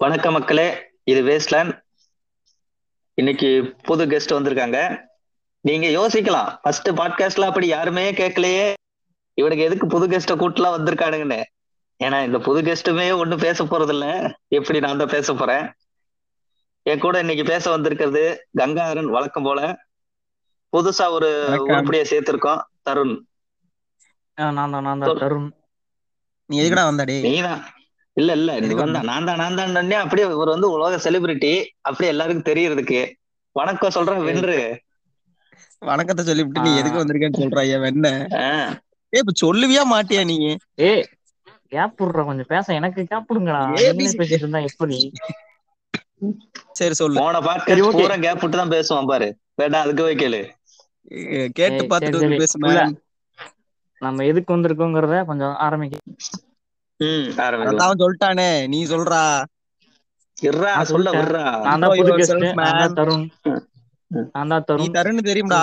வணக்கம் மக்களே இது வேஸ்ட்லேண்ட் இன்னைக்கு புது கெஸ்ட் வந்திருக்காங்க. நீங்க யோசிக்கலாம். ஃபர்ஸ்ட் பாட்காஸ்ட்ல அப்படி யாருமே கேட்கலையே. இவனுக்கு எதுக்கு புது கெஸ்ட கூட்டலாம் வந்திருக்கானுங்கன்னு. ஏன்னா இந்த புது கெஸ்ட்டுமே ஒண்ணும் பேச போறது இல்ல எப்படி நான் தான் பேச போறேன்? என் கூட இன்னைக்கு பேச வந்திருக்கிறது கங்காதரன் வழக்கம் போல. புதுசா ஒரு. உருப்படியை சேர்த்திருக்கோம் தருண். நான் தான் நான் தான். தருண். நீ எதுக்குடா வந்தாடி நீதான். இல்ல இல்ல எதுக்கு வந்தா நான் தான் நான் தான் அப்படியே இவர் வந்து உலக செலிபிரிட்டி அப்படியே எல்லாருக்கும் தெரியறதுக்கு. வணக்கம் சொல்றேன் வென்று. வணக்கத்தை சொல்லிவிட்டு நீ. எதுக்கு வந்திருக்கேன்னு சொல்றா ஏன் என்ன ஆஹ் ஏ இப்ப சொல்லுவியா மாட்டியா நீ? ஏய் கேப் விடுற கொஞ்சம் பேச. எனக்கு கேப் விடுங்கடா. பேசிட்டு இருந்தா எப்படி? சரி சொல்லு. போன okay. பூரா கேப் விட்டு தான் பேசுவான் பாரு. வேண்டாம் அதுக்கு போய் கேளு. ஏ, கேட்டு பார்த்துட்டு பேசுமா. நம்ம எதுக்கு வந்திருக்கோங்கிறத கொஞ்சம் ஆரம்பிக்க. அதான் அவன் சொல்லிட்டானே நீ சொல்றா. இர்றா சொல்ல. விட்றா. நான் தான் Know புது yourself, கெஸ்ட் நான் தான் தருண். நான் தான் நீ தருண் தெரியும்டா.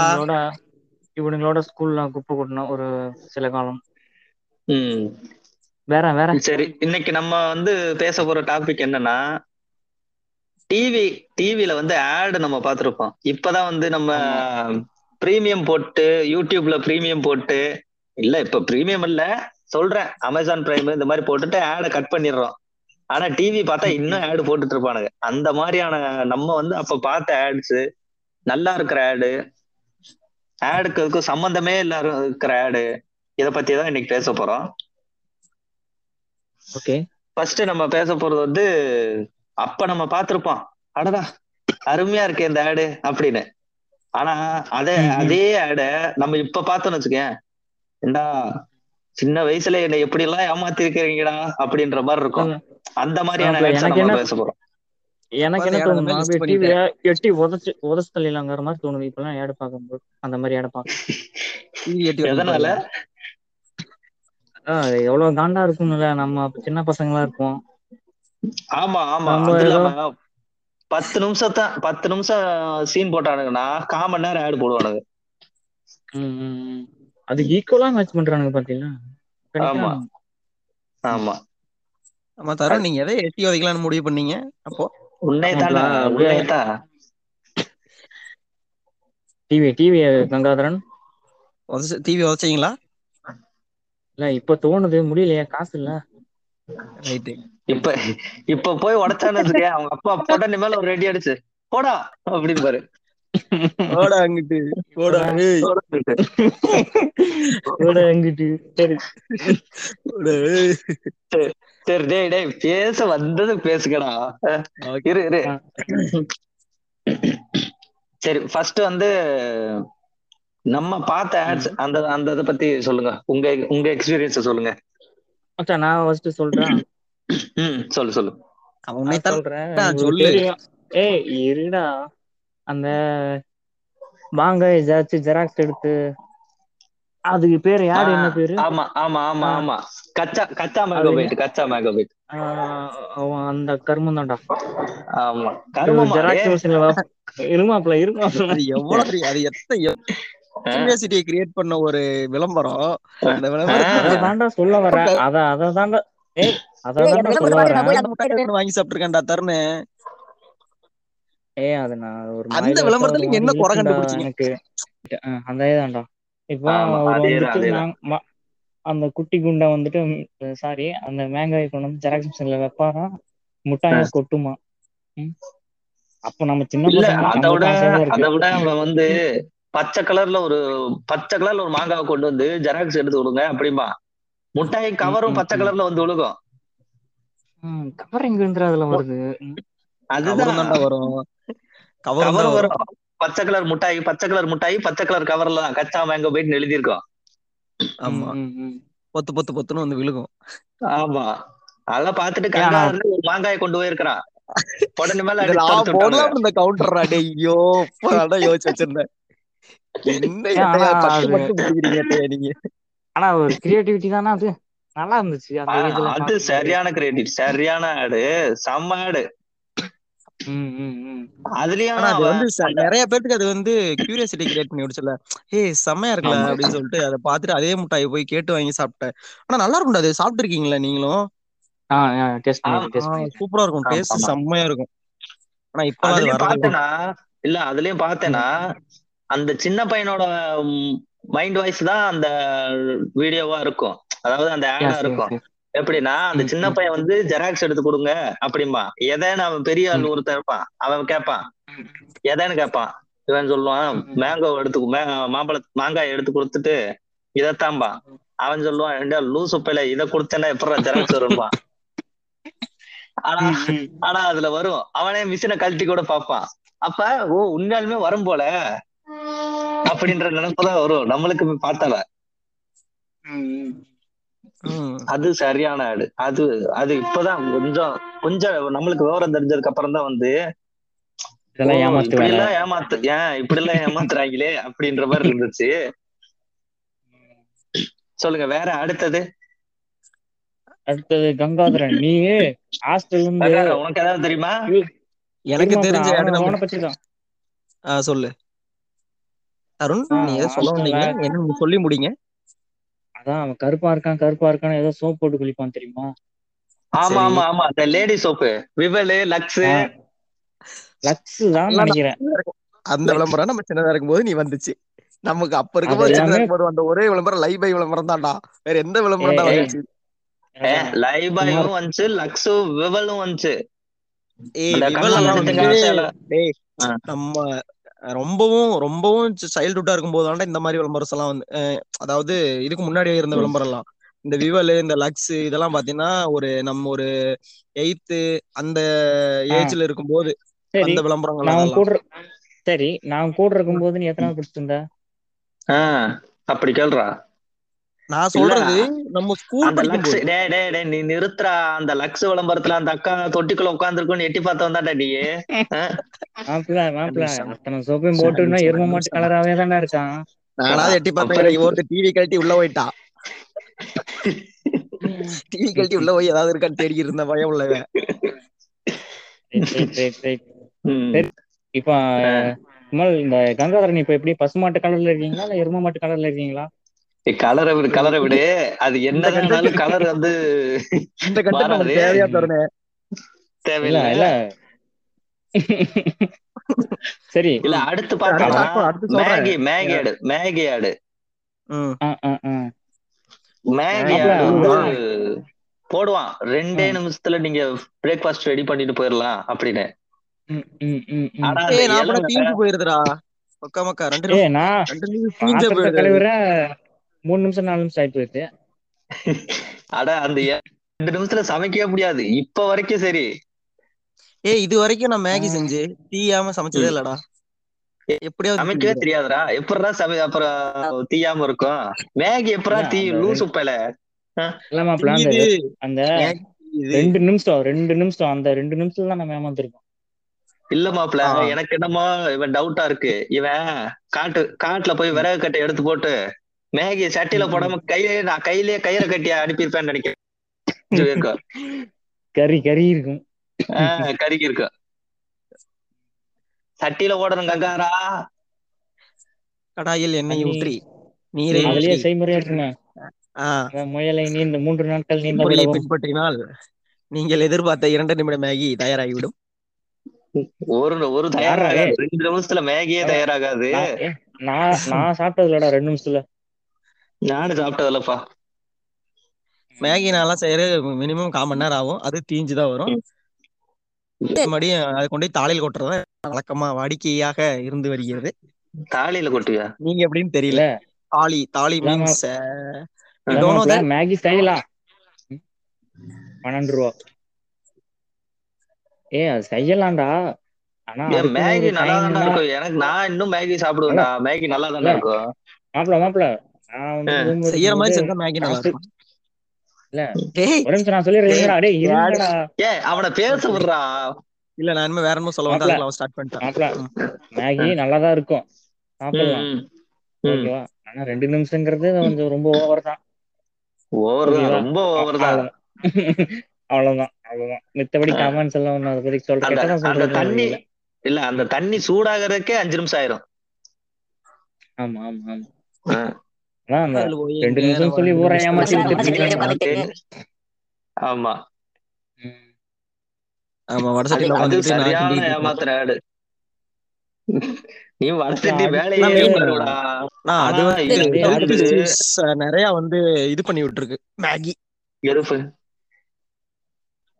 இவனுங்களோட ஸ்கூல்ல குப்பை கொட்டின ஒரு சில காலம். ம். வேற வேற. சரி இன்னைக்கு நம்ம வந்து பேச போற டாபிக் என்னன்னா டிவி டிவில வந்து ஆட் நம்ம பார்த்திருப்போம். இப்பதான் வந்து நம்ம பிரீமியம் போட்டு யூடியூப்ல பிரீமியம் போட்டு இல்ல இப்ப பிரீமியம் இல்ல. சொல்றேன். அமேசான் பிரைம் இந்த மாதிரி போட்டுட்டு ஆடை கட் பண்ணிடுறோம். ஆனா டிவி பார்த்தா இன்னும் ஆடு போட்டுட்டு இருப்பானுங்க. அந்த மாதிரியான நம்ம வந்து அப்ப பார்த்த ஆட்ஸ் நல்லா இருக்கிற ஆடு ஆடுக்கு சம்பந்தமே இல்லாத இருக்கிற ஆடு இத பத்தி தான் இன்னைக்கு பேச போறோம். ஓகே ஃபர்ஸ்ட் நம்ம பேச போறது வந்து அப்ப நம்ம பார்த்திருப்போம். அடடா அருமையா இருக்கு இந்த ஆடு அப்படின்னு. ஆனா அதே. அதே ஆட நம்ம இப்ப பார்த்தோம்னு வச்சுக்கேன் ஏண்டா சின்ன வயசுல என்னை எப்படி எல்லாம் ஏமாத்தி இருக்கிறீங்கடா அப்படின்ற மாதிரி இருக்கும். அந்த மாதிரியான பேச போறோம். எனக்கு என்ன பண்ணிட்டேன். டிவிய எட்டி உதச்சு உதச்சு தள்ளிலாங்கிற மாதிரி தோணுது. இப்பெல்லாம் ஏடு பார்க்கும்போது அந்த மாதிரி ஏட பார்க்க. எதனால? ஆ, எவ்வளவு காண்டா இருக்கும்ல. நம்ம சின்ன பசங்களா இருப்போம். ஆமா ஆமா. பத்து நிமிஷம் தான் பத்து நிமிஷம் சீன் போட்டானுங்கன்னா கால் மணி நேரம் ஆடு போடுவானுங்க. அதுக்கு ஈக்குவலா மேட்ச் பண்றானுங்க பாத்தீங்களா? ஆமா. ஆமா. ஆமா தருண் நீங்க எதை எட்டி உதைக்கலாம்னு முடிவு பண்ணீங்க? அப்போ? உன்னை தான் அப்படியே- உன்னை தான் டிவி டிவி கங்காதரன் டிவி உதச்சிங்களா? இல்ல இப்ப தோணுது முடியலையே காசு இல்ல. ரைட்டு. இப்ப இப்ப போய் உடைச்சான்னு அவங்க அப்பா உடனே மேல ஒரு ரெடி அடிச்சு போடா அப்படின்னு பாரு ஓடா அங்கிட்டு எங்கிட்டு சரி. டேய் டேய் பேச வந்தது பேசுகடா. இரு இரு. சரி ஃபர்ஸ்ட் வந்து நம்ம பார்த்த ஆட்ஸ் அந்த அந்த இதை பத்தி சொல்லுங்க. உங்க உங்க எக்ஸ்பீரியன்ஸ் சொல்லுங்க. மச்சான் நான் ஃபர்ஸ்ட் சொல்றேன். ம் சொல்லு சொல்லு. அவன் சொல்றேன். சொல்லு. ஏய் இருடா. அந்த வாங்க ஏதாச்சும் ஜெராக்ஸ் எடுத்து அதுக்கு பேரு யாரு? என்ன பேரு? ஆமா ஆமா ஆமா. ஆமா. Kaccha Kaccha mango bite Kaccha mango bite அந்த கருமம் தான்டா. ஆமா கருமமா? ஜெராக்ஸ் மிஷின்ல இருமாப்ல இருமாப்ல அது எவ்வளவு பெரிய- அது எத்தனை யூனிவர்சிட்டியை கிரியேட் பண்ண ஒரு விளம்பரம். அந்த அத விளம்பரம் தாண்டா சொல்ல வரேன் அத அத தாண்டா ஏய் அத தாண்டா சொல்ல வரேன் வாங்கி சாப்பிட்டுருக்கேன்டா தருணு. ஏய் அது நான் ஒரு அந்த விளம்பரத்துல என்ன குறை கண்டுபிடிச்சீங்க? எனக்கு அந்த இதேதான்டா இப்போ அந்த குட்டி குண்டை வந்துட்டு சாரி அந்த மேங்காய் கொண்டு வந்து ஜெராக்ஸ் மிஷின்ல வைப்பாராம் முட்டாய கொட்டுமா. அப்ப நம்ம சின்ன அதை விட அதை விட அவன் வந்து பச்சை கலர்ல ஒரு பச்சை கலர்ல ஒரு மாங்காவை கொண்டு வந்து ஜெராக்ஸ் எடுத்து விடுங்க அப்படிம்பா. முட்டாய் கவரும் பச்சை. கலர்ல வந்து விழுகும். கவர் எங்க இருந்து அதுல வருது. அதுதான். வரும். கவர் வரும். பச்சை கலர் முட்டாய் பச்சை கலர் முட்டாய் பச்சை கலர் கவர்ல தான். கச்சா மேங்கோ போயிட்டு எழுதியிருக்கோம். ஆமா. பொத்து பொத்து பொத்துன்னு வந்து விழுகும். ஆமா. அதெல்லாம் கங்கா நான்- வந்து ஒரு மாங்காயை கொண்டு போயிருக்கிறான். உடனே மேல இந்த கவுண்டர் அடே ஐயோ அதான் யோசிச்சு வச்சிருந்தேன். ஆனா ஒரு கிரியேட்டிவிட்டி தானே அது. நல்லா இருந்துச்சு அந்த அது. சரியான கிரெடிட் சரியான ஆடு. செம்ம ஆடு. அதுலயும் ஆனா அது வந்து நிறைய பேருக்கு அது வந்து கியூரியாசிட்டி கிரியேட் பண்ணி விடுச்சுல ஏய் செம்மையா இருக்குல்ல ஆமா. அப்படின்னு சொல்லிட்டு அதை பார்த்துட்டு அதே முட்டாயை போய் கேட்டு வாங்கி சாப்பிட்டேன். ஆனா நல்லா இருக்கும்டா அது சாப்பிட்டு இருக்கீங்களா நீங்களும் சூப்பரா இருக்கும் டேஸ்ட். செம்மையா இருக்கும். ஆனா இப்ப பார்த்தேனா இல்ல அதுலயும் பார்த்தேனா அந்த சின்ன பையனோட மைண்ட் வாய்ஸ் தான் அந்த வீடியோவா இருக்கும். அதாவது அந்த ஆடா இருக்கும். எப்படின்னா அந்த சின்ன. பையன் வந்து ஜெராக்ஸ் எடுத்து கொடுங்க அப்படிம்பா. எதைன்னு அவன் பெரிய ஆள். ஒருத்தன் இருப்பான். அவன் கேட்பான். எதைன்னு கேட்பான். இவன் சொல்லுவான். மேங்கோ எடுத்து மே- மாம்பழ மாங்காய் எடுத்து கொடுத்துட்டு இதைத்தான்பா. அவன் சொல்லுவான் ஏண்டா லூசு பையில இதை கொடுத்தேன்னா எப்படா ஜெராக்ஸ் வரும்பா ஆனா. ஆனா அதுல வரும். அவனே மிஷினை கழட்டி கூட பார்ப்பான். அப்ப ஓ உண்மையாலுமே வரும் போல. அப்படின்ற நினைப்புதான் வரும் நம்மளுக்கு பார்த்தால. அது சரியான ஆடு. அது அது இப்பதான் கொஞ்சம் கொஞ்சம் நம்மளுக்கு விவரம் தெரிஞ்சதுக்கு அப்புறம் தான் வந்து ஏமாத்து இப்படி வேலை எல்லாம் ஏமாத்து ஏன் இப்படி எல்லாம் ஏமாத்துறாங்களே அப்படின்ற மாதிரி இருந்துச்சு. சொல்லுங்க வேற அடுத்தது? அடுத்தது கங்காதரன். நீ ஹாஸ்டல்ல இருந்து வேற உனக்கு ஏதாவது தெரியுமா? எனக்கு தெரிஞ்ச அவன- பத்தி தான் சொல்லு. அருண் ஆ, நீ ஏதோ சொல்ல வந்தீங்க. என்ன நீங்க சொல்லி முடிங்க. அதான் அவன் கருப்பா இருக்கான் கருப்பா இருக்கான்னு ஏதோ சோப் போட்டு குளிப்பான் தெரியுமா? ஆமா. ஆமா ஆமா. அந்த lady soap. Vivel Lux. Lux தான் நினைக்கிறேன். அந்த விளம்பரம் நம்ம சின்னதா இருக்கும்போது நீ வந்துச்சு. நமக்கு அப்ப இருக்கும்போது சின்னதா இருக்கும்போது வந்த ஒரே விளம்பரம் லைவ் பை விளம்பரம் தான்டா. வேற எந்த விளம்பரம் தான் வந்துச்சு? லைபாயும் வந்துச்சு லக்ஸும் விவலும் வந்துச்சு. ஏய் அந்த. நம்ம ரொம்பவும் ரொம்பவும் சைல்ட்ஹுட்டா இருக்கும்போது தாண்டா இந்த மாதிரி விளம்பரம் எல்லாம் வந்து அதாவது இதுக்கு முன்னாடி இருந்த. விளம்பரம் எல்லாம் இந்த விவல் இந்த லக்ஸ் இதெல்லாம் பாத்தீங்கன்னா ஒரு நம்ம ஒரு எயித்து அந்த. ஏஜ்ல இருக்கும்போது சரி. அந்த விளம்பரங்கள் சரி நான் கூட இருக்கும்போது நீ எத்தனை படிச்சுட்டு இருந்த ஆ, அப்படி கேள்றா. நான் சொல்றது நம்ம ஸ்கூல் அந்த லக்ஸ் படிக்கும்போது டே டே டே நீ நிறுத்துறா அந்த லக்ஸ் விளம்பரத்துல அந்த அக்கா தொட்டிக்குள்ள உட்காந்துருக்குன்னு எட்டி பார்த்தவன் தான்டா நீ? மாப்பிள மாப்பிள. அத்தனை சோப்பையும் போட்டுன்னா நிமிஷம், எரும மாட்டு. கலராவே தானே இருக்கான். நானாவது எட்டி பார்த்தேன். ஒருத்தர் டிவி கழட்டி உள்ள போயிட்டா. டிவி கழட்டி உள்ள போய் ஏதாவது இருக்கான்னு தேடி இருந்த பயம் உள்ளவன். இப்ப இந்த கங்காதரன் இப்ப எப்படி பசுமாட்டு கலர்ல இருக்கீங்களா? இல்ல எரும மாட்டு கலர்ல இருக்கீங்களா? கலரை விடு கலரை விடு. அது என்னதானாலும் கலர் வந்து இந்த மாறாது. தேவையா தருணே இல்ல தேவையில்லை. இல்ல சரி. இல்ல அடுத்து பார்க்கலாம். மேகி மேகி ஆடு மேகி ஆடு. மேகி ஆடு. போடுவான். ரெண்டே நிமிஷத்துல நீங்க பிரேக்ஃபாஸ்ட் ரெடி பண்ணிட்டு போயிடலாம் அப்படின்னு. போயிருதுடா. ரெண்டு நிமிஷம். நிமிஷம் மூணு நிமிஷம் நாலு நிமிஷம் ஆயிட்டு போயிடுது. அட அந்த ரெண்டு நிமிஷத்துல சமைக்கவே முடியாது. இப்ப வரைக்கும் சரி. ஏய் இது வரைக்கும் நான் மேகி. செஞ்சு தீயாம சமைச்சதே. இல்லடா. எப்படியாவது சமைக்கவே. தெரியாதுடா. எப்படா சமை அப்புறம் தீயாம இருக்கும்? மேகி எப்படா தீ இல்ல மாப்பிள அந்த. ரெண்டு நிமிஷம் ரெண்டு நிமிஷம் அந்த ரெண்டு நிமிஷத்துல தான் நம்ம ஏமாந்துருக்கோம். இல்ல மாப்ள. எனக்கு என்னமோ இவன் டவுட்டா இருக்கு. இவன் காட்டு காட்டுல போய் விறகு கட்டை எடுத்து போட்டு மேகி சட்டியில ம். போடாம கையிலே நான் கையிலேயே கயிறை கட்டி அனுப்பியிருப்பேன்னு நினைக்கிறேன். கறி கறி இருக்கும். கறிக்கு இருக்கும். சட்டியில ஓடணும் கங்காரா. கடாயில் எண்ணெய் ஊற்றி நீரை அதுலயே செய்முறையா இருக்குங்க முயலை நீந்த மூன்று நாட்கள் நீந்த முறையை பின்பற்றினால் நீங்கள் எதிர்பார்த்த இரண்டு நிமிட மேகி தயாராகிவிடும். ஒரு ஒரு ஏய். ரெண்டு நிமிஷத்துல மேகியே தயாராகாது. நான் நான் நான் சாப்பிட்டது இல்லடா ரெண்டு நிமிஷத்துல. நானும் சாப்பிட்டதில்லப்பா. மேகி நான்லாம் செய்யறது மினிமம் கால் மணி நேரம் ஆகும். அது தீஞ்சுதான் வரும். மறுபடியும் அதை கொண்டு போய் தாளியில் கொட்டுறது வழக்கமா வாடிக்கையாக இருந்து வருகிறது. தாலியில கொட்டுவியா? நீங்க எப்படின்னு தெரியல. தாலி தாலி மீன்ஸ். மேகி செய்யலாம் ம். பன்னெண்டு ரூபா. ஏ அது செய்யலாம்டா. ஆனா மேகி நல்லா தானே இருக்கும். எனக்கு நான் இன்னும் மேகி சாப்பிடுவேன்டா. மேகி நல்லா தானே. இருக்கும். மாப்பிள மாப்பிள. செய்யற மாதிரி செஞ்சா மேகி நல்லா இருக்கும். அவனை பேச விடுறா. இல்ல நான் இனிமே வேற என்ன சொல்ல வந்து அவன் ஸ்டார்ட் பண்ணிட்டான். மேகி இருக்கும். சாப்பிடலாம். ஓகேவா? ஆனா ரெண்டு நிமிஷங்கிறது கொஞ்சம் ரொம்ப ஓவர் தான். ஓவர் தான் ஓகேவா? ரொம்ப ஓவர் தான். அவ்வளவுதான். அவ்வளவுதான் மித்தபடி. கமெண்ட்ஸ் எல்லாம் ஒண்ணு அதை பத்தி சொல்ற அந்த கெட்டதா அந்த சொல்றது தண்ணி இல்ல. இல்ல அந்த தண்ணி சூடாகிறதுக்கே அஞ்சு நிமிஷம் ஆயிரும். ஆமா ஆமா ஆமா. ரெண்டு நிமிஷம் சொல்லி ஊரை ஏமாத்தி. ஆமா. ஆமா ஏமாத்துற ஆடு நீ வடசட்டி வேலையே அது வந்து நிறைய வந்து இது பண்ணி விட்டுருக்கு. மேகி. எருப்பு.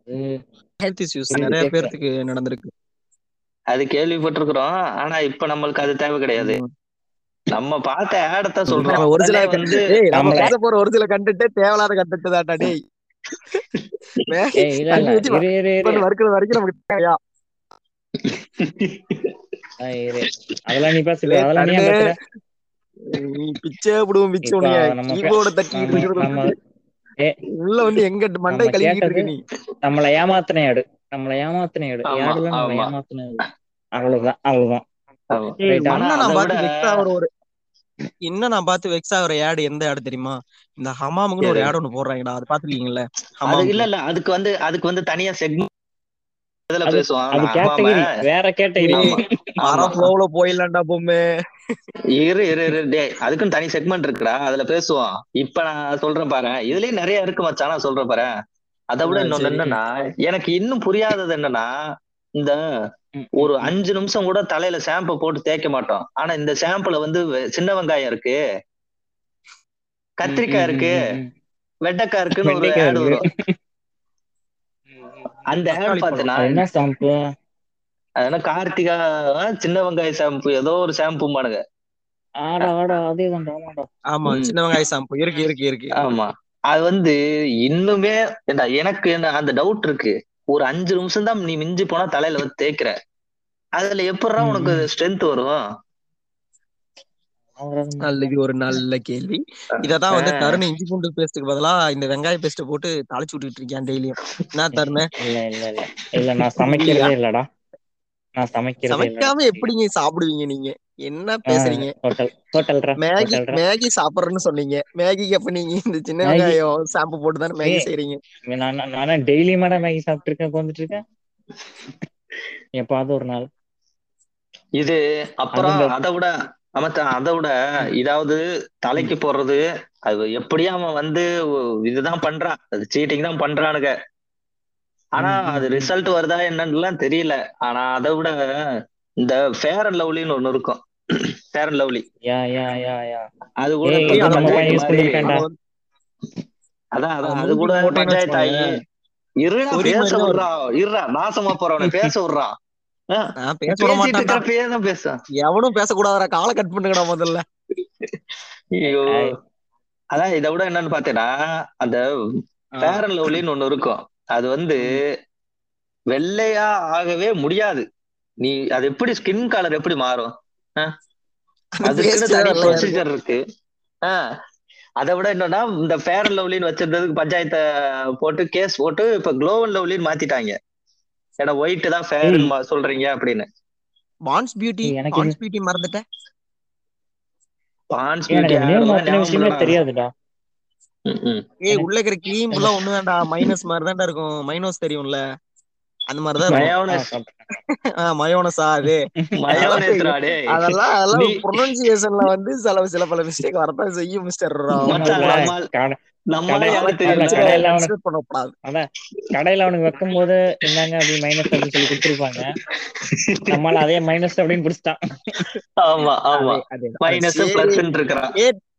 அது ஹெல்த் இஷ்யூஸ் புரியுது நிறைய பேர்த்துக்கு நடந்திருக்கு. அது கேள்விப்பட்டிருக்கிறோம். ஆனா இப்ப நம்மளுக்கு அது தேவை கிடையாது. நம்ம பார்த்த ஆடத்தான் சொல்றோம். ஒரு சில நம்ம பேச போற ஒரு சில கண்டென்ட் தேவையில்லாத கண்டென்ட் தான்டா டேய். வறுக்கிறது வரைக்கும் நமக்கு தேவையா? அதெல்லாம் நீ அதெல்லாம் பிச்சை பிச்சு கீபோர்ட இருக்கிறத உள்ள வந்து எங்க மண்டை கேட்டது இருக்க நீ? நம்மள ஏமாத்தின ஆடு. நம்மள ஏமாத்தின ஆடு. யாடுல நம்மள ஏமாத்தின ஆடு அவ்வளவுதான் அவ்வளவுதான். ஒரு இன்னும் நான் பார்த்து வெக்ஸ் ஆகுற ஆடு எந்த ஆடு தெரியுமா? இந்த ஹமாமுக்குன்னு ஒரு ஆடு ஒண்ணு போடுறாங்கடா. அது பாத்துருக்கீங்கல்ல அது இல்ல இல்ல. அதுக்கு வந்து அதுக்கு வந்து தனியா செக்மெண்ட் இதுல பேசுவான். வேற கேட்டகிரி ஃப்ளோவுல போயிடலாம்டா பொம்மை. இரு இரு இரு. டேய் அதுக்குன்னு தனி செக்மெண்ட் இருக்குடா. அதுல பேசுவோம் இப்ப நான் சொல்றேன் பாரு. இதுலயும் நிறைய இருக்கு மச்சான். நான் சொல்றேன் பாரு. அதை விட இன்னொன்னு என்னன்னா எனக்கு இன்னும் புரியாதது என்னன்னா இந்த ஒரு. அஞ்சு நிமிஷம் கூட தலையில ஷாம்பு போட்டு தேய்க்க மாட்டோம். ஆனா இந்த ஷாம்புல வந்து சின்ன வெங்காயம் இருக்கு. கத்திரிக்காய் இருக்கு. வெண்டைக்காய் இருக்குன்னு ஒரு ஆடு இருக்கு. வரும். அந்த ஆடு பாத்தீங்கன்னா அது என்ன ஸ்டாம்பு அதனால கார்த்திகா சின்ன வெங்காய ஷாம்பு ஏதோ ஒரு ஷாம்பு மானுங்க ஆடா ஆடா அதே தான்டா ஆமாடா. ஆமா சின்ன வெங்காய ஷாம்பு இருக்கு இருக்கு இருக்கு. ஆமா. அது வந்து இன்னுமே எனக்கு என்ன அந்த டவுட் இருக்கு. ஒரு அஞ்சு நிமிஷம் தான் நீ மிஞ்சி போனா தலையில வந்து தேய்க்கிற. அதுல எப்படிடா ம், உனக்கு. ஸ்ட்ரென்த் வரும்? ஆகுறது நல்ல மட்டும்தான் இது ஒரு நல்ல கேள்வி. இததான் வந்து தருண் இஞ்சி பூண்டு பேஸ்ட்டுக்கு பதிலா இந்த வெங்காய பேஸ்ட் போட்டு தாளிச்சு விட்டுட்டு இருக்கேன் டெய்லியும். என்ன தருணு? இல்ல இல்ல இல்ல. இல்ல நான் சமைக்கிறதே இல்லடா. நான் சமைக்கிறதே சமைக்காம எப்படிங்க சாப்பிடுவீங்க நீங்க? என்ன பேசுறீங்க? மேகி மேகி சாப்பிடுறேன்னு சொன்னீங்க. மேகிக்கு அப்ப நீங்க இந்த சின்ன வெங்காயம் ஷாம்பு போட்டு தானே மேகி செய்றீங்க? நான் நானே டெய்லி மேடம் மேகி சாப்பிட்டு இருக்கேன் உட்காந்துட்டு இருக்கேன் எப்பாவது ஒரு நாள். இது அது அப்புறம் அதை விட மச்சான் அதை விட இதாவது தலைக்கு போடுறது அது எப்படியும் அவன் வந்து இதுதான் பண்றான் அது சீட்டிங் தான் பண்றானுங்க. ஆனா அது. ரிசல்ட் வருதா என்னன்னுலாம் தெரியல. ஆனா அதை விட இந்த ஃபேர் அண்ட் லவ்லின்னு ஒண்ணு இருக்கும். Fair and Lovely yeah yeah yeah yeah அது கூட யூஸ் பண்ணிருக்கான்டா அதான் அத அதான் அது கூட பஞ்சாயத்து ஆகி இருடா பேச விடுறா. இருடா நாசமா போறவனை பேச விடுறா. எவனும் பேசக்கூடாதுடா. காலை கட் பண்ணுங்கடா முதல்ல. ஐயோ. அதான் இதை விட என்னன்னு பாத்தீங்கன்னா அந்த ஃபேர் அண்ட் லவ்லின்னு ஒண்ணு இருக்கும். அது வந்து. வெள்ளையா ஆகவே முடியாது. நீ அது எப்படி ஸ்கின் கலர் எப்படி மாறும்? ப்ரொசீஜர் இருக்கு. ஆஹ் அதை விட என்னன்னா இந்த ஃபேர் அண்ட் லவ்லின்னு வச்சிருந்ததுக்கு பஞ்சாயத்தை போட்டு கேஸ் போட்டு இப்ப க்ளோ அண்ட் லவ்லின்னு மாத்திட்டாங்க. ஏன்னா ஒயிட் தான் ஏய் ஃபேர்னு சொல்றீங்க அப்படின்னு. பான்ஸ் பியூட்டி பான்ஸ் பியூட்டி மறந்துட்டேன். பான்ஸ் பியூட்டி தெரியாதுடா. ஏய் உள்ள இருக்கிற கிரீம் ஃபுல்லா ஒண்ணுதான்டா. மைனஸ் மாதிரி தான்டா இருக்கும். மைனோஸ் தெரியும்ல. அந்த மாதிரிதான் மயோனஸ் அது. அதெல்லாம் அதெல்லாம் ப்ரொனன்சியேஷன்ல வந்து சில சில பல மிஸ்டேக் வரதான் செய்யும் மிஸ்டர் கடையில அவனுக்கு வைக்கும் போது இந்தாங்க அப்படி மைனஸ் அப்படின்னு சொல்லி கொடுத்துருப்பாங்க. நம்மளால அதே மைனஸ் அப்படின்னு பிடிச்சிட்டான். ஆமா ஆமா. மைனஸ்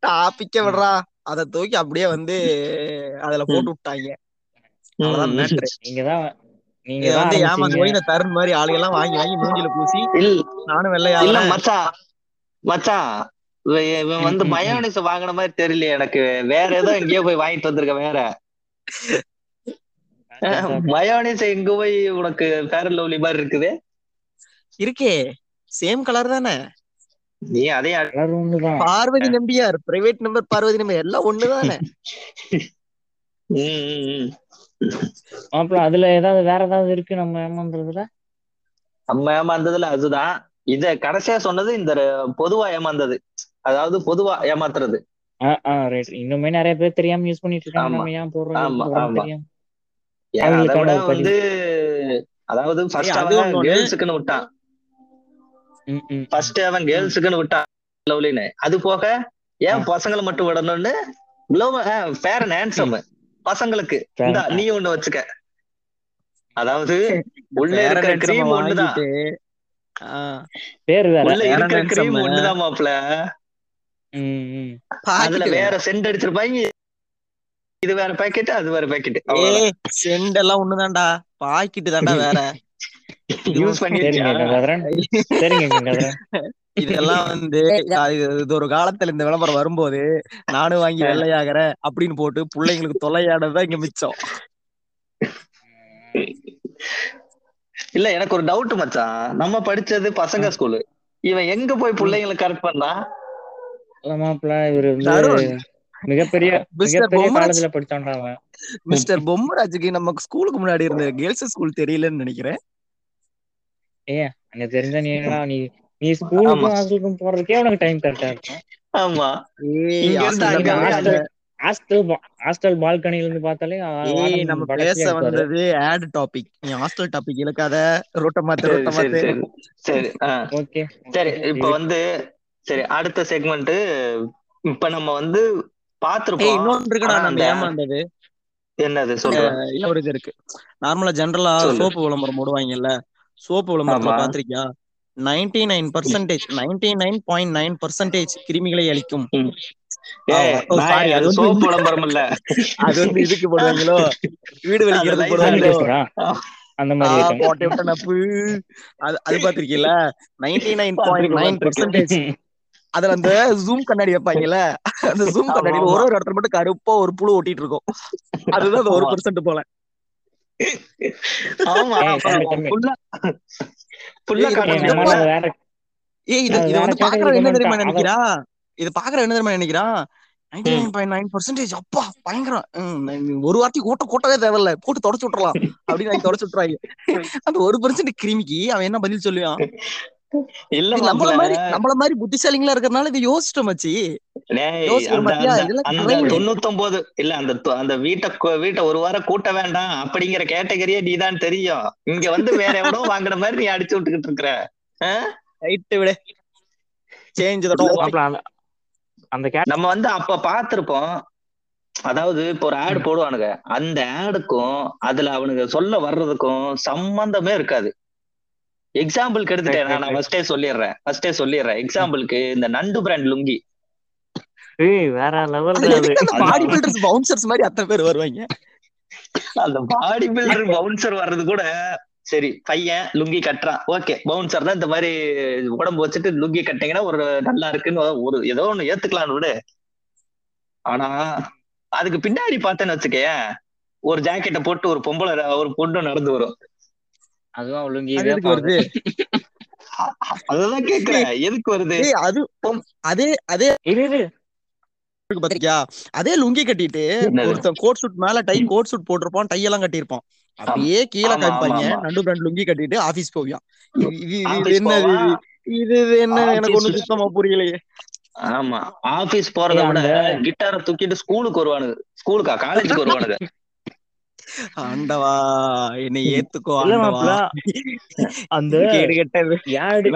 டாபிக்க விடுறா. அதை தூக்கி அப்படியே வந்து அதுல போட்டு விட்டாங்க. மேட்ரு நீங்க வந்து ஏமாந்து போய் இந்த தருண் மாதிரி ஆளுகெல்லாம் வாங்கி வாங்கி மூஞ்சில பூசி இல் நானும் இல்ல வெள்ளையாகிறேன் மச்சான். மச்சான் இவன் வந்து. மயோனிஸ் வாங்கின மாதிரி தெரியல எனக்கு. வேற ஏதோ எங்கேயோ போய் வாங்கிட்டு வந்திருக்க வேற. மயோனிஸ் எங்க போய் உனக்கு ஃபேர் லவ்லி மாதிரி இருக்குது? இருக்கே. சேம் கலர் தானே. நீ அதே Parvathi Nambiar. Private number Parvathi number எல்லாம் ஒண்ணுதானே. அப்புறம் அதுல ஏதாவது வேற ஏதாவது இருக்கு நம்ம ஏமாந்துறதுல நம்ம ஏமாந்ததுல அதுதான். இத கடைசியா சொன்னது இந்த பொதுவா ஏமாந்தது. அதாவது பொதுவா ஏமாத்துறது. இன்னுமே நிறைய பேர் தெரியாம யூஸ் பண்ணிட்டு இருக்காங்க. நம்ம ஏன் போடுறோம் வந்து அதாவது ஃபர்ஸ்ட் அவன் கேர்ள்ஸுக்குன்னு விட்டான் ம், ம், ம். ஃபர்ஸ்ட் அவன் கேர்ள்ஸுக்குன்னு விட்டான் லவ்லின்னு. அது போக ஏன் பசங்களை மட்டும் விடணும்னு ஃபேர் அண்ட் ஹேண்ட்ஸம். பசங்களுக்கு. நீ ஒண்ணு வச்சுக்க. அதாவது உள்ள இருக்கிற கிரீம் ஒண்ணுதான் பேர் வேற. உள்ள இருக்கிற கிரீம் ஒண்ணுதான் மாப்ள. அதுல வேற சென்ட் அடிச்சிருப்பாங்க இது வேற பாக்கெட் அது வேற பாக்கெட் சென்ட் எல்லாம் ஒண்ணுதான்டா. பாக்கெட் தான்டா வேற. யூஸ் இதெல்லாம் வந்து இது ஒரு காலத்துல இந்த விளம்பரம் வரும்போது நானும் வாங்கி வெள்ளையாகிற அப்படின்னு போட்டு பிள்ளைங்களுக்கு தொல்லையானதுதான் இங்க மிச்சம். இல்ல எனக்கு ஒரு டவுட் மச்சான். நம்ம படிச்சது பசங்க ஸ்கூலு இவன் எங்க போய் பிள்ளைங்களை கரெக்ட் பண்ணா? மிகப்பெரிய மிகப்பெரிய காலேஜ்ல படிச்சான்டா அவன். மிஸ்டர் பொம்மராஜுக்கு நம்ம ஸ்கூலுக்கு முன்னாடி இருந்த கேர்ள்ஸ் ஸ்கூல் தெரியலன்னு நினைக்கிறேன். ஏ அங்க தெரிஞ்ச நீ என்னடா நீ நீ ஸ்கூலுக்கும். ஹாஸ்டலுக்கும் போறதுக்கே உனக்கு டைம் கரெக்டா இருக்கும். ஆமா. ஹாஸ்டல் ஹாஸ்டல் பால்கனில இருந்து பார்த்தாலே நம்ம பேச. வந்தது ஆட் டாபிக் நீ ஹாஸ்டல் டாபிக் இழுக்காத. ரோட்ட மாத்து ரோட்ட சரி மாத்து. சரி ஓகே சரி. இப்ப வந்து சரி அடுத்த செக்மெண்ட் இப்ப நம்ம வந்து பாத்திருப்போம் இன்னொன்று இருக்குடா நம்ம ஏமாந்தது. என்னது சொல்றேன் ஒரு இது இருக்கு நார்மலா ஜென்ரலா. சோப்பு விளம்பரம் போடுவாங்கல்ல. சோப்பு விளம்பரத்துல. பாத்திருக்கியா? Ninety nine percentage ninety nine point nine percentage கிருமிகளை வந்து சோப்பு விளம்பரம் இல்ல அது வந்து இதுக்கு போடுவாங்களோ? வீடு வெளிக்கிறது license போடுவாங்களோ? அந்த மாதிரி போட்டு நப்பு அது அது ninety nine point nine percentage அதுல அந்த ஜூம் கண்ணாடி வைப்பாங்கல்ல? அந்த ஜூம் கண்ணாடியில. ஒரு ஒரு இடத்துல மட்டும் கருப்பா ஒரு புழு ஒட்டிட்டு இருக்கும். அதுதான் அந்த ஒரு. பெர்சென்ட் போல. ஆமா ஏய், இது வந்து பாக்குற என்ன தெரியுமா. நினைக்கிறா? இது பாக்குற என்ன தெரியுமா நினைக்கிறா? Ninety nine point nine percentage அப்பா பயங்கரம். ஒரு வார்த்தை கூட்ட கூட்டவே தேவையில்ல. போட்டு தொடச்சு விட்டுறலாம். அப்படின்னு தொடச்சு விட்டுறாங்க. அந்த ஒரு பெர்சென்ட் கிருமிக்கு அவன் என்ன பதில் சொல்லுவான்? இல்ல நம்மள. மாதிரி நம்மள மாதிரி புத்திசாலிங்களா இருக்கறனால இது யோசிச்சிட்டோம் மச்சி. தொண்ணூத்தொன்பது இல்ல அந்த அந்த வீட்டை வீட்டை ஒரு வாரம் கூட்ட வேண்டாம். அப்படிங்கிற கேட்டகரியே நீதான் தெரியும். இங்க வந்து வேற எவனோ வாங்குன மாதிரி நீ அடிச்சு விட்டுக்கிட்டு இருக்கிற. ரைட்டு விட. சேஞ்ச் அந்த- நம்ம வந்து அப்ப பாத்திருப்போம் அதாவது இப்போ ஒரு ஆட் போடுவானுங்க. அந்த ஆடுக்கும் அதுல அவனுங்க சொல்ல வர்றதுக்கும் சம்பந்தமே இருக்காது. எக்ஸாம்பிளுக்கு எடுத்துட்டேன் நான் ஃபர்ஸ்டே சொல்லிடுறேன். ஃபர்ஸ்டே சொல்லிடுறேன். எக்ஸாம்பிளுக்கு இந்த நண்டு பிராண்ட் லுங்கி. ஏய், வேற லெவல் பாடி பில்டர்ஸ் பவுன்சர்ஸ் மாதிரி அத்தனை பேர் வருவாங்க? அந்த பாடி பில்டர் பவுன்சர் வர்றது கூட சரி பையன் லுங்கி கட்டுறான். ஓகே பவுன்சர் தான் இந்த மாதிரி உடம்பு வச்சுட்டு லுங்கி கட்டிங்கன்னா ஒரு நல்லா இருக்குன்னு ஒரு ஏதோ ஒண்ணு ஏத்துக்கலாம்னு விடு. ஆனா அதுக்கு பின்னாடி பார்த்தேன்னு வச்சுக்கேன் ஒரு ஜாக்கெட்டை போட்டு ஒரு பொம்பளை ஒரு பொண்ணு நடந்து வரும். அதுவும் அது ஒழுங்கி எதுக்கு வருது? அததான் கேக்குறேன். எதுக்கு வருது? ஏய் அது அதே அதே பாத்திருக்கியா? அதே லுங்கி கட்டிட்டு? ஒருத்தன் கோட் சூட் மேல டை கோட் சூட் போட்டிருப்பான் டை எல்லாம் கட்டியிருப்பான். அப்படியே கீழே காமிப்பாங்க. நண்டு பிராண்ட் லுங்கி கட்டிட்டு ஆபீஸ் போவியான் இது இது- இது என்ன எனக்கு ஒண்ணு சுத்தமா புரியலையே. ஆமா ஆபீஸ் போறத விட கிட்டார தூக்கிட்டு ஸ்கூலுக்கு வருவானுங்க. ஸ்கூலுக்கா காலேஜுக்கு வருவானுங்க. ஆண்டவா என்னை ஏத்துக்கோ ஆண்டவா. அந்த யாடு.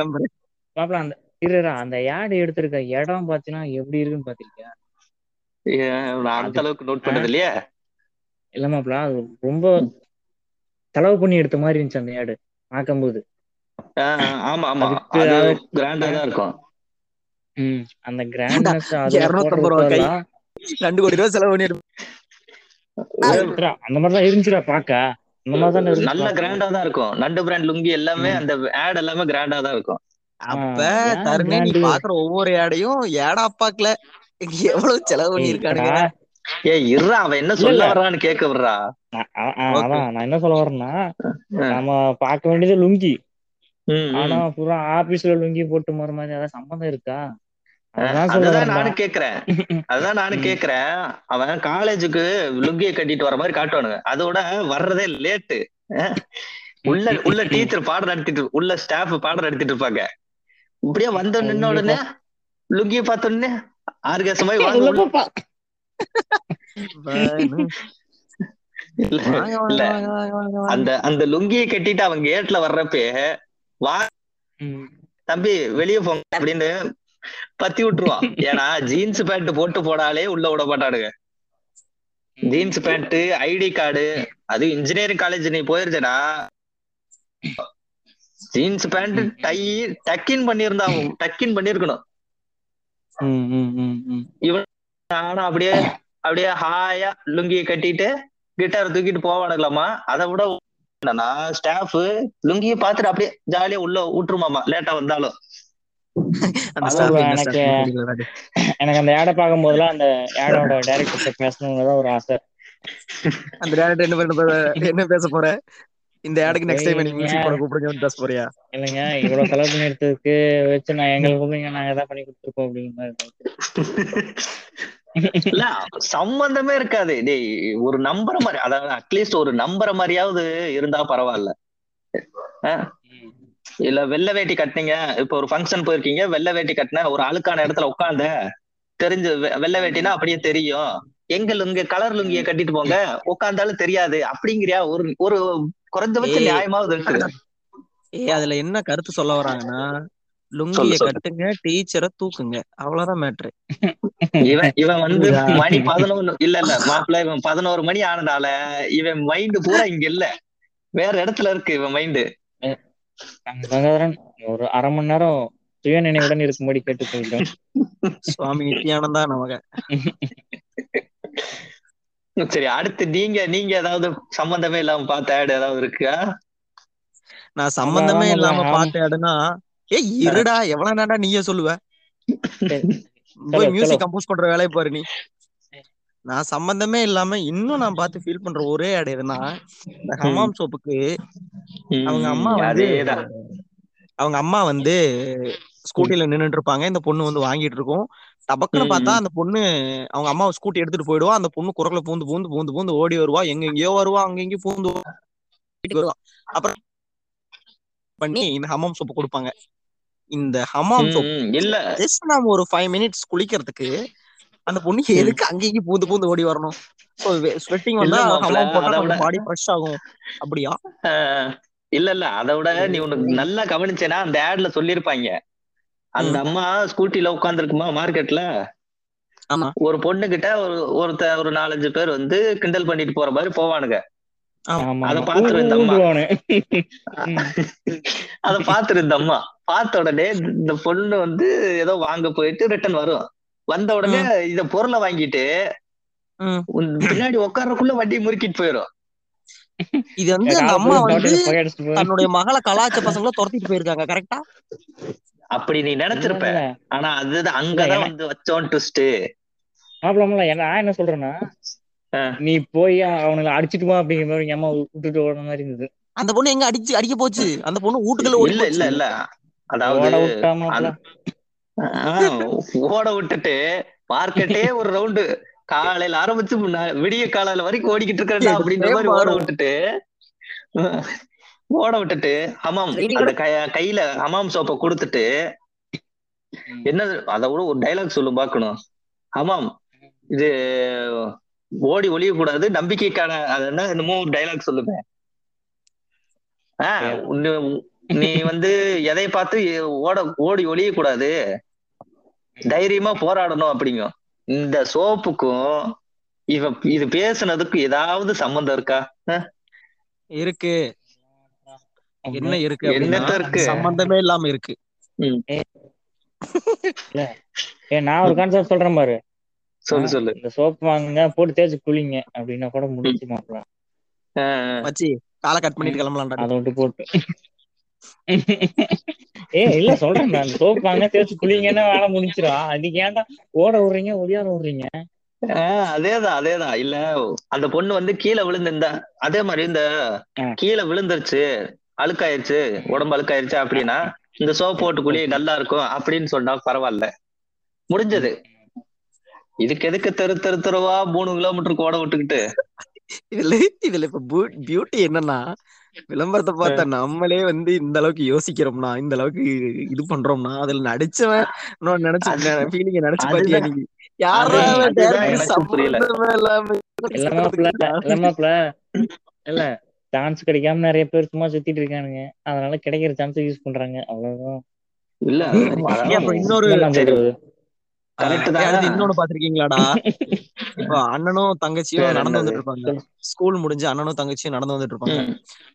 மாப்பிள அந்த இரு இரு, அந்த யாடு எடுத்திருக்க இடம் பாத்தீங்கன்னா எப்படி இருக்குன்னு நான் அந்த அளவுக்கு நோட் பண்ணது இல்லையா? இல்ல மாப்பிள அது ரொம்ப செலவு பண்ணி எடுத்த மாதிரி இருந்துச்சு அந்த யாடு பார்க்கும்போது. ஆமா ஆமா. கிராண்டா தான் இருக்கும். ம் அந்த கிராண்ட்னஸ் அது இருநூத்தம்பது ரூபா கை. ரெண்டு கோடி ரூபாய் செலவு பண்ணிருப்பேன் அந்த மாதிரிதான் இருந்துச்சுடா பாக்க அந்த மாதிரி தான் இருந்துச்சு நல்ல பாக்க. கிராண்டா தான் இருக்கும் நண்டு பிராண்ட் லுங்கி எல்லாமே. அந்த ஆட் எல்லாமே கிராண்டா தான் இருக்கும் அப்ப தருணே நீ brand? பாக்குற ஒவ்வொரு ஏடையும் ஏடா பாக்கல எவ்வளவு செலவு பண்ணி இருக்கானுங்க ஏய், ஏய் இருறா அவன் என்ன சொல்ல. வர்றான்னு கேட்க விடுறா. அதான் நான் என்ன சொல்ல வரேன்னா ஆ. நம்ம பார்க்க வேண்டியது லுங்கி. ஆனா பூரா ஆபீஸ்ல லுங்கி போட்டு போற மாதிரி ஏதாவது சம்மந்தம் இருக்கா அதுதான். நானும் கேக்குறேன் அதுதான் நானும். கேக்குறேன் அவன் காலேஜுக்கு லுங்கிய கட்டிட்டு வர மாதிரி காட்டுவானுங்க அதோட வர்றதே லேட்டு உள்ள உள்ள டீச்சர் பாடம் நடத்திட்டு உள்ள ஸ்டாஃப் பாடம் நடத்திட்டு இருப்பாங்க இப்படியே வந்த நின்ன உடனே லுங்கிய பார்த்த உடனே உள்ள- போப்பா. இல்ல வாங்க. அந்த அந்த லுங்கியை கட்டிட்டு அவன் கேட்ல வர்றப்பே வா. தம்பி வெளிய போங்க அப்படின்னு பத்தி விட்டுருவான் ஏன்னா ஜீன்ஸ் பேண்ட் போட்டு போனாலே உள்ள விட மாட்டானுங்க. ஜீன்ஸ் பேண்ட் ஐடி கார்டு அது இன்ஜினியரிங் காலேஜ் நீ போயிருச்சடா jeans pant tie tuck in பண்ணியிருந்தா டக்கின் பண்ணிருக்கணும். ஆனா அப்படியே அப்படியே ஹாயா லுங்கியை கட்டிட்டு கிட்டார் தூக்கிட்டு போவானுங்களாமா அதை விட என்னன்னா ஸ்டாஃப் லுங்கியை பார்த்துட்டு அப்படியே ஜாலியா உள்ள விட்டுருமாமா லேட்டா வந்தாலும். எனக்கு-. எனக்கு அந்த ஆடை பார்க்கும் போதெல்லாம் அந்த ஆடோட டைரக்டர் பேசணுங்கிறதா ஒரு ஆசை. அந்த டேரக்டர் என்ன பண்ண என்ன பேச போற? இந்த ஆடுக்கு நெக்ஸ்ட் டைம் நீ ஏய், மியூசிக் போட கூப்பிடுங்க பேச போறியா? இல்லைங்க இவ்வளவு செலவு பண்ணி எடுத்ததுக்கு வச்சு நான் எங்களுக்கு நாங்க எதாவது பண்ணி கொடுத்துருக்கோம் அப்படிங்கிற மாதிரி இல்ல சம்பந்தமே இருக்காது. டேய் ஒரு நம்புற மாதிரி அதாவது அட்லீஸ்ட் ஒரு நம்புற மாதிரியாவது இருந்தா பரவாயில்ல. இல்ல வெள்ளை வேட்டி கட்டினீங்க. இப்ப ஒரு ஃபங்க்ஷன் போயிருக்கீங்க வெள்ளை வேட்டி கட்டின ஒரு அழுக்கான இடத்துல உட்கார்ந்த தெரிஞ்சு வெ- வெள்ளை வேட்டினா அப்படியே தெரியும். எங்க லுங்க கலர் லுங்கிய கட்டிட்டு போங்க. உட்கார்ந்தாலும் தெரியாது. அப்படிங்கிறியா? ஒரு ஒரு குறைஞ்சபட்ச. நியாயமாவது இருக்குது ஏய் அதுல என்ன கருத்து சொல்ல வராங்கன்னா லுங்கிய. கட்டுங்க டீச்சரை தூக்குங்க. அவ்வளவுதான் மேட்ரு இவன் இவன் வந்து? மணி பதினொன்னு இல்ல இல்ல மாப்பிள்ள இவன் பதினோரு மணி ஆனதால இவன் மைண்ட் பூரா இங்க இல்ல. வேற இடத்துல இருக்கு இவன் மைண்டு கங்காதரன் ஒரு அரை மணி நேரம் சுய நினைவுடன் இருக்கும்படி கேட்டுக்கொள்கிறோம் சுவாமி நித்யானந்தா நமக சரி அடுத்து நீங்க நீங்க ஏதாவது சம்பந்தமே இல்லாம பார்த்த ஆட் ஏதாவது இருக்கா நான் சம்பந்தமே இல்லாம. பார்த்த இடம்னா ஏய் இருடா எவ்வளவு நேரம்டா நீயே சொல்லுவ மியூசிக். கம்போஸ் பண்ற வேலையை பாரு நீ நான் சம்பந்தமே இல்லாம இன்னும் நான் பார்த்து ஃபீல் பண்ற ஒரே இடம் எதுனா இந்த ஹமாம் சோப்புக்கு அவங்க அம்மா வந்து அவங்க அம்மா வந்து ஸ்கூட்டில நின்னுட்டு இருப்பாங்க. இந்த பொண்ணு வந்து வாங்கிட்டு இருக்கும். டபக்குன்னு ம், பார்த்தா. அந்த பொண்ணு அவங்க அம்மா ஸ்கூட்டி எடுத்துட்டு போயிடுவா. அந்த பொண்ணு குரக்குல பூந்து பூந்து பூந்து பூந்து ஓடி வருவா. எங்க எங்கேயோ வருவா அங்க எங்கேயும் பூந்து வருவா. அப்புறம் பண்ணி இந்த ஹமாம் சோப்பு கொடுப்பாங்க. இந்த ஹமாம் சோப். இல்ல. ஜஸ்ட் நாம ஒரு ஃபைவ் மினிட்ஸ் குளிக்கிறதுக்கு அந்த பொண்ணு எதுக்கு அங்கேயும் பூந்து பூந்து ஓடி வரணும்? ஸ்வெட்டிங் இல்ல வந்தா போட்டா பாடி ஃப்ரெஷ் ஆகும். அப்படியா? இல்ல இல்ல. அதை விட நீ உனக்கு நல்லா கவனிச்சேன்னா அந்த ஆட்ல சொல்லிருப்பாங்க அந்த அம்மா ஸ்கூட்டில உட்காந்துருக்குமா மார்க்கெட்ல ஆமா. ஒரு பொண்ணு கிட்ட ஒரு ஒருத்த ஒரு நாலஞ்சு பேர் வந்து கிண்டல் பண்ணிட்டு போற மாதிரி போவானுங்க. ஆமா. அத ஆமா. பாத்துரு இந்த அம்மா. அத பாத்துரு இந்த அம்மா. பார்த்த உடனே இந்த பொண்ணு வந்து ஏதோ வாங்க போயிட்டு ரிட்டர்ன் வரும் வந்த உடனே இத பொருளை வாங்கிட்டு பின்னாடி உட்கார்றதுக்குள்ள வண்டி முறுக்கிட்டு போயிரும். இது வந்து அந்த அம்மா வந்து தன்னுடைய மகளை கலாச்ச பசங்களை துரத்திட்டு போயிருக்காங்க கரெக்டா அப்படி நீ நினைச்சிருப்ப. இல்ல, ஆனா அதுதான் அங்கதான் இல்ல, வந்து வச்சோன் ட்விஸ்ட் மாப்பிளம்ல என்ன நான் என்ன சொல்றேன்னா. நீ போய் அவனுங்களை அடிச்சிட்டு வா அப்படிங்கிற மாதிரி எங்க அம்மா விட்டுட்டு ஓடுற மாதிரி இருந்தது. அந்த பொண்ணு எங்க அடிச்சு அடிக்க போச்சு? அந்த பொண்ணு வீட்டுக்குள்ள ஓடி இல்ல இல்ல இல்ல. அதாவது ஓட விட்டுட்டு மார்க்கெட்டே ஒரு ரவுண்டு காலையில ஆரம்பிச்சு முன்ன- விடிய காலையில வரைக்கும் ஓடிக்கிட்டு இருக்கிறேன் அப்படின்ற மாதிரி ஓட விட்டுட்டு ஓட விட்டுட்டு ஹமாம் அந்த கையில ஹமாம் சோப்பை கொடுத்துட்டு என்ன அதை விட ஒரு டைலாக் சொல்லு பாக்கணும் ஹமாம் இது ஓடி ஒளிய கூடாது நம்பிக்கைக்கான அது என்ன என்னமோ டைலாக் சொல்லுங்க ஆஹ் உன்னு- நீ வந்து எதை பார்த்து ஓட ஓடி ஒளிய கூடாது தைரியமா போராடணும் அப்படிங்கும் இந்த சோப்புக்கும் இவ இது பேசுனதுக்கு ஏதாவது சம்பந்தம் இருக்கா? இருக்கு. என்ன இருக்கு என்னத்த இருக்கு? சம்பந்தமே இல்லாம இருக்கு. ஏ நான் ஒரு கான்செப்ட் சொல்றேன் பாரு. சொல்லு சொல்லு. இந்த சோப் வாங்குங்க போட்டு தேய்ச்சி குளிங்க அப்படின்னா கூட முடிச்சு அஹ், வச்சு காலை கட் பண்ணிட்டு கிளம்பலாம்டா அதை விட்டு போட்டு. ஏ இல்ல சொல்றேன் நான் சோப் வாங்க தேய்ச்சி குளிங்கன்னா வேலை முடிச்சிடும் அதுக்கு ஏன்டா ஓட விடுறீங்க ஒடியார விடுறீங்க? அதேதான் அதேதான். இல்ல அந்த பொண்ணு வந்து கீழே விழுந்திருந்தா அதே மாதிரி இந்த. கீழே விழுந்துருச்சு அழுக்காயிருச்சு உடம்பு அழுக்காயிருச்சு அப்படின்னா இந்த சோப் போட்டு குழி நல்லா இருக்கும் அப்படின்னு சொன்னா பரவாயில்ல. முடிஞ்சது. இதுக்கு எதுக்கு தெரு தெரு தெருவா மூணு கிலோமீட்டருக்கு ஓட விட்டுக்கிட்டு? இதுல இதுல இப்ப பியூட்டி என்னன்னா விளம்பரத்தை பார்த்தா நம்மளே வந்து இந்த அளவுக்கு யோசிக்கிறோம்னா இந்த அளவுக்கு இது பண்றோம்னா அதுல நடிச்சவன் நினைச்சு ஃபீலிங்க நினைச்சு பாத்தியா. நீ? இல்ல சான்ஸ் கிடைக்காம நிறைய பேர் சும்மா சுத்திட்டு இருக்கானுங்க. அதனால கிடைக்கிற சான்ஸ் யூஸ் பண்றாங்க. அவ்வளவுதான். இல்ல இன்னொரு இன்னொன்னு பாத்திருக்கீங்களாடா இப்போ அண்ணனும் தங்கச்சியும் நடந்து? வந்துட்டு இருப்பாங்க ஸ்கூல் முடிஞ்சு அண்ணனும் தங்கச்சியும் நடந்து வந்துட்டு இருப்பாங்க.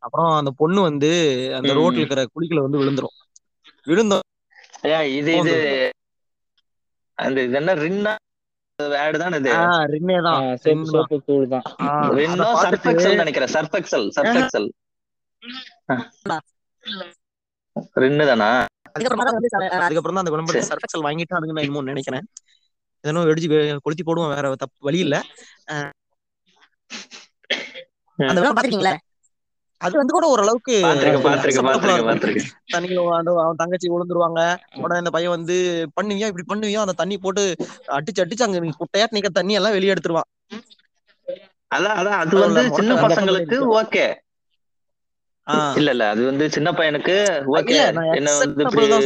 அப்புறம் அந்த பொண்ணு வந்து அந்த. ரோட்ல இருக்கிற குழிக்குள்ள வந்து விழுந்துரும். விழுந்தோம் இது இது அந்த இது என்ன ரின்னா ஆடு தான் இது? ரின்னே தான். சோப்பு தூள் தான். ரின்னோ சர்ஃபெக்சல் நினைக்கிறேன் சர்ஃபெக்சல் சர்ஃபெக்சல். ரின்னு தானா? அதுக்கப்புறம் தான் அந்த குணப்படுத்த சர்ஃபெக்சல் வாங்கிட்டு அதுக்கு நான் இன்னும் நினைக்கிறேன். இதனும் வெடிச்சு கொளுத்தி போடுவோம் வேற தப்பு வழி இல்ல. அந்த பாத்திருக்கீங்களா? அது வந்து கூட ஓரளவுக்கு தண்ணி அவன் தங்கச்சி விழுந்துருவாங்க. உடனே இந்த பையன் வந்து பண்ணுவியா இப்படி பண்ணுவியா அந்த தண்ணி போட்டு அடிச்சு அடிச்சு அங்க குட்டையாட்டு நிக்க தண்ணி எல்லாம் வெளியே எடுத்துருவான். அதான் அதான் அது வந்து சின்ன பசங்களுக்கு ஓகே. இல்ல இல்ல. அது வந்து சின்ன பையனுக்கு ஓகே. என்ன வந்து தான்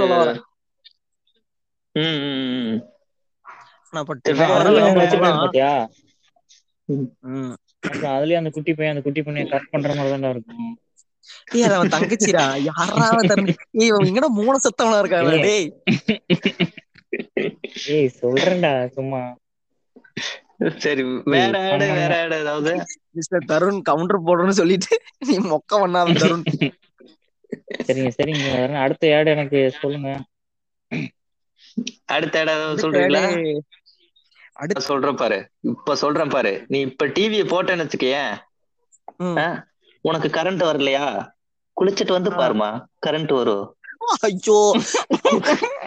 அதுலயும் அந்த குட்டி பையன் அந்த குட்டி பையனை கட் பண்ற மாதிரி தான்டா இருக்கும். ஏய் அது அவன் தங்கச்சிடா. யாரா தம்பி ஏய் இவன் எங்கடா மூணு சத்தவனா இல்ல. டேய். ஏய் சொல்றேன்டா சும்மா. சரி வேற ஆடு. வேற ஆடு ஏதாவது? மிஸ்டர் தருண் கவுண்டர் போடுறேன்னு சொல்லிட்டு நீ மொக்க பண்ணாத தருண். சரிங்க சரிங்க. வரேன். அடுத்த ஆடு எனக்கு சொல்லுங்க. அடுத்த ஆடு ஏதாவது சொல்றீங்களா? அடுத்து சொல்றேன் பாரு. இப்ப சொல்றேன் பாரு. நீ இப்ப டிவிய போட்டேன்னு வச்சுக்கேன் ம். உனக்கு கரண்ட் வரலையா? குளிச்சிட்டு வந்து பாருமா கரண்ட் வரும். ஐயோ.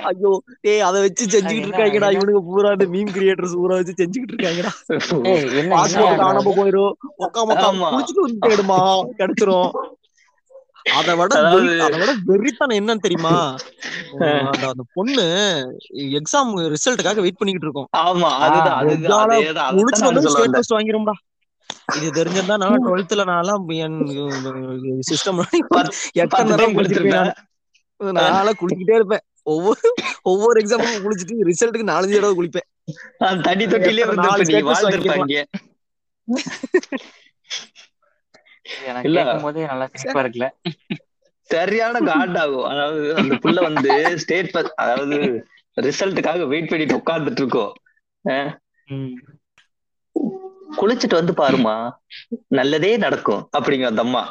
ஐயோ. டேய் அத வச்சு செஞ்சுக்கிட்டு இருக்காங்கடா? இவனுங்க பூரா இந்த மீம் கிரியேட்டர்ஸ் பூரா வச்சு செஞ்சுக்கிட்டு இருக்காங்கடா. பாஸ்போர்ட் அது? போயிரும். மொக்கா மொக்கா. குளிச்சுட்டு வந்து தேடுமா கிடைச்சிரும் அத விட அத விட வெறித்தனம் என்னன்னு தெரியுமா? அந்த பொண்ணு எக்ஸாம் ரிசல்ட்டுக்காக வெயிட் பண்ணிக்கிட்டு இருக்கோம். ஆமா அதுதான் அதுதான். நான் வந்து சொல்ல ஸ்டேட் வந்தேன். ஃபர்ஸ்ட் வாங்கிரும்டா. இது தெரிஞ்சிருந்தா நான் டுவெல்த்ல நான்லாம் என் சிஸ்டம் எத்தனை தடவை டைம் குளிச்சிருப்பேன் குளிச்சிருப்பேன் நான் நான்லாம் குளிச்சுக்கிட்டே இருப்பேன். ஒவ்வொரு ஒவ்வொரு எக்ஸாமுக்கும் குளிச்சுட்டு ரிசல்ட்டுக்கு நாலஞ்சு தடவை குளிப்பேன். அந்த தண்ணி தொட்டிலே வந்து போதே நல்லா சிரிப்பா இருக்குல்ல. சரியான காட் ஆகும். அதாவது அந்த புள்ள வந்து ஸ்டேட் அதாவது ரிசல்ட்டுக்காக வெயிட் பண்ணிட்டு உட்கார்ந்துட்டு இருக்கோம். குளிச்சிட்டு வந்து பாருமா நல்லதே நடக்கும் அப்படிங்க அந்த அம்மா.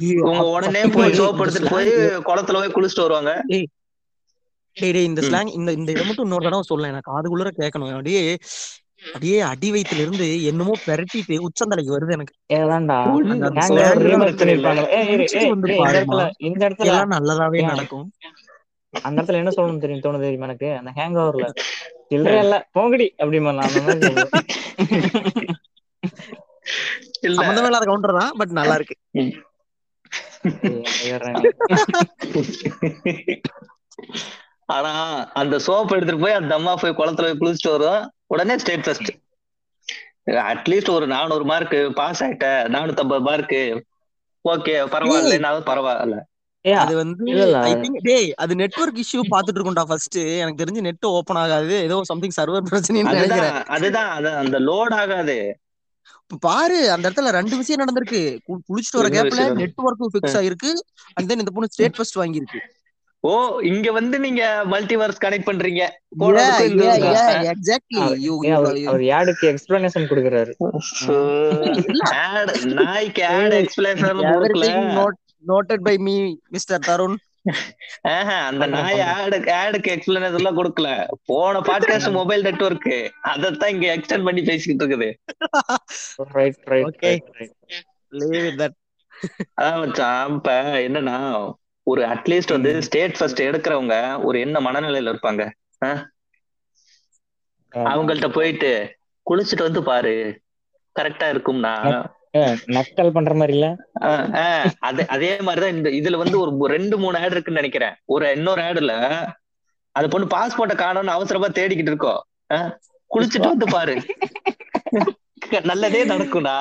இவங்க உடனே போய் சோப் எடுத்துட்டு போய் குளத்துல போய் குளிச்சுட்டு வருவாங்க டேய் டேய் இந்த. ஸ்லாங் இந்த இந்த இதை மட்டும் இன்னொரு தடவை சொல்ல எனக்கு காதுக்குள்ளர கேட்கணும் அப்படியே அப்படியே அடி வயித்துல இருந்து என்னமோ பெரட்டிட்டு உச்சந்தலைக்கு வருது எனக்கு இல்ல. இந்த. இடத்துல நல்லதாவே? நடக்கும் அந்த இடத்துல என்ன சொல்லணும் தெரியும் தோணுது தெரியுமா எனக்கு அந்த ஹேங் ஓவர்ல சில்லற இல்ல போங்கடி அப்படிமா. இல்ல சம்பந்தமே இல்லாத கவுண்டர் தான் பட் நல்லா இருக்கு. ஆனா அந்த சோப் எடுத்துட்டு போய் அந்த அம்மா போய் குளத்துல போய் குளிச்சுட்டு வரும் உடனே ஸ்டேட் ஃபர்ஸ்ட் அட்லீஸ்ட் ஒரு நானூறு மார்க் பாஸ் ஆயிட்ட. நானூத்தி ஐம்பது மார்க் ஓகே பரவாயில்ல பரவாயில்ல. ஏய், அது வந்து. ஐ திங்க் டேய் அது நெட்வொர்க் இஷ்யூ பாத்துட்டு இருக்கோம்டா ஃபர்ஸ்ட் எனக்கு தெரிஞ்சு நெட் ஓபன் ஆகாது. ஏதோ சம்திங் சர்வர் நினைக்கிறேன் அதுதான் அதுதான். அதான் அந்த லோட் ஆகாது. பாரு அந்த இடத்துல ரெண்டு விஷயம் நடந்திருக்கு. குளிச்சுட்டு வர கேப்ல விஷயம்? நெட்வொர்க் ஃபிக்ஸ் ஆயிருக்கு. அண்ட் தென் இந்த பொண்ணு ஸ்டேட் ஃபர்ஸ்ட் வாங்கியிருக்கு. ஓ இங்க வந்து நீங்க மல்டிவர்ஸ் கனெக்ட் பண்றீங்க. அவர் யாடுக்கு எக்ஸ்பிளனேஷன் கொடுக்குறாரு. நாய்க்கு ஆட் எக்ஸ்பிளேஷன் கொடுக்கல. Noted by me mister Tarun அந்த நாய் ஆடு ஆடுக்கு எக்ஸ்பிளனேஷன் எல்லாம் கொடுக்கல. போன பாட்காஸ்ட் மொபைல் நெட்வொர்க் அதத்தான் இங்க எக்ஸ்டெண்ட் பண்ணி பேசிக்கிட்டு இருக்குது. Right right Okay. Right leave it that அதான் மச்சான் இப்ப என்னன்னா ஒரு அட்லீஸ்ட் வந்து ஸ்டேட் ஃபர்ஸ்ட் எடுக்கிறவங்க ஒரு என்ன மனநிலையில இருப்பாங்க? அவங்கள்ட்ட போயிட்டு குளிச்சுட்டு வந்து பாரு. கரெக்டா இருக்கும்னா நக்கல் பண்ற மாதிரி இல்ல? அதே அதே மாதிரிதான் இந்த இதுல வந்து ஒரு ரெண்டு மூணு ஆட் இருக்குன்னு நினைக்கிறேன். ஒரு இன்னொரு ஆடுல அது பொண்ணு பாஸ்போர்ட்டை காணும்னு அவசரமா தேடிக்கிட்டு இருக்கோம். குளிச்சுட்டு வந்து பாரு. நல்லதே நடக்கும்டா.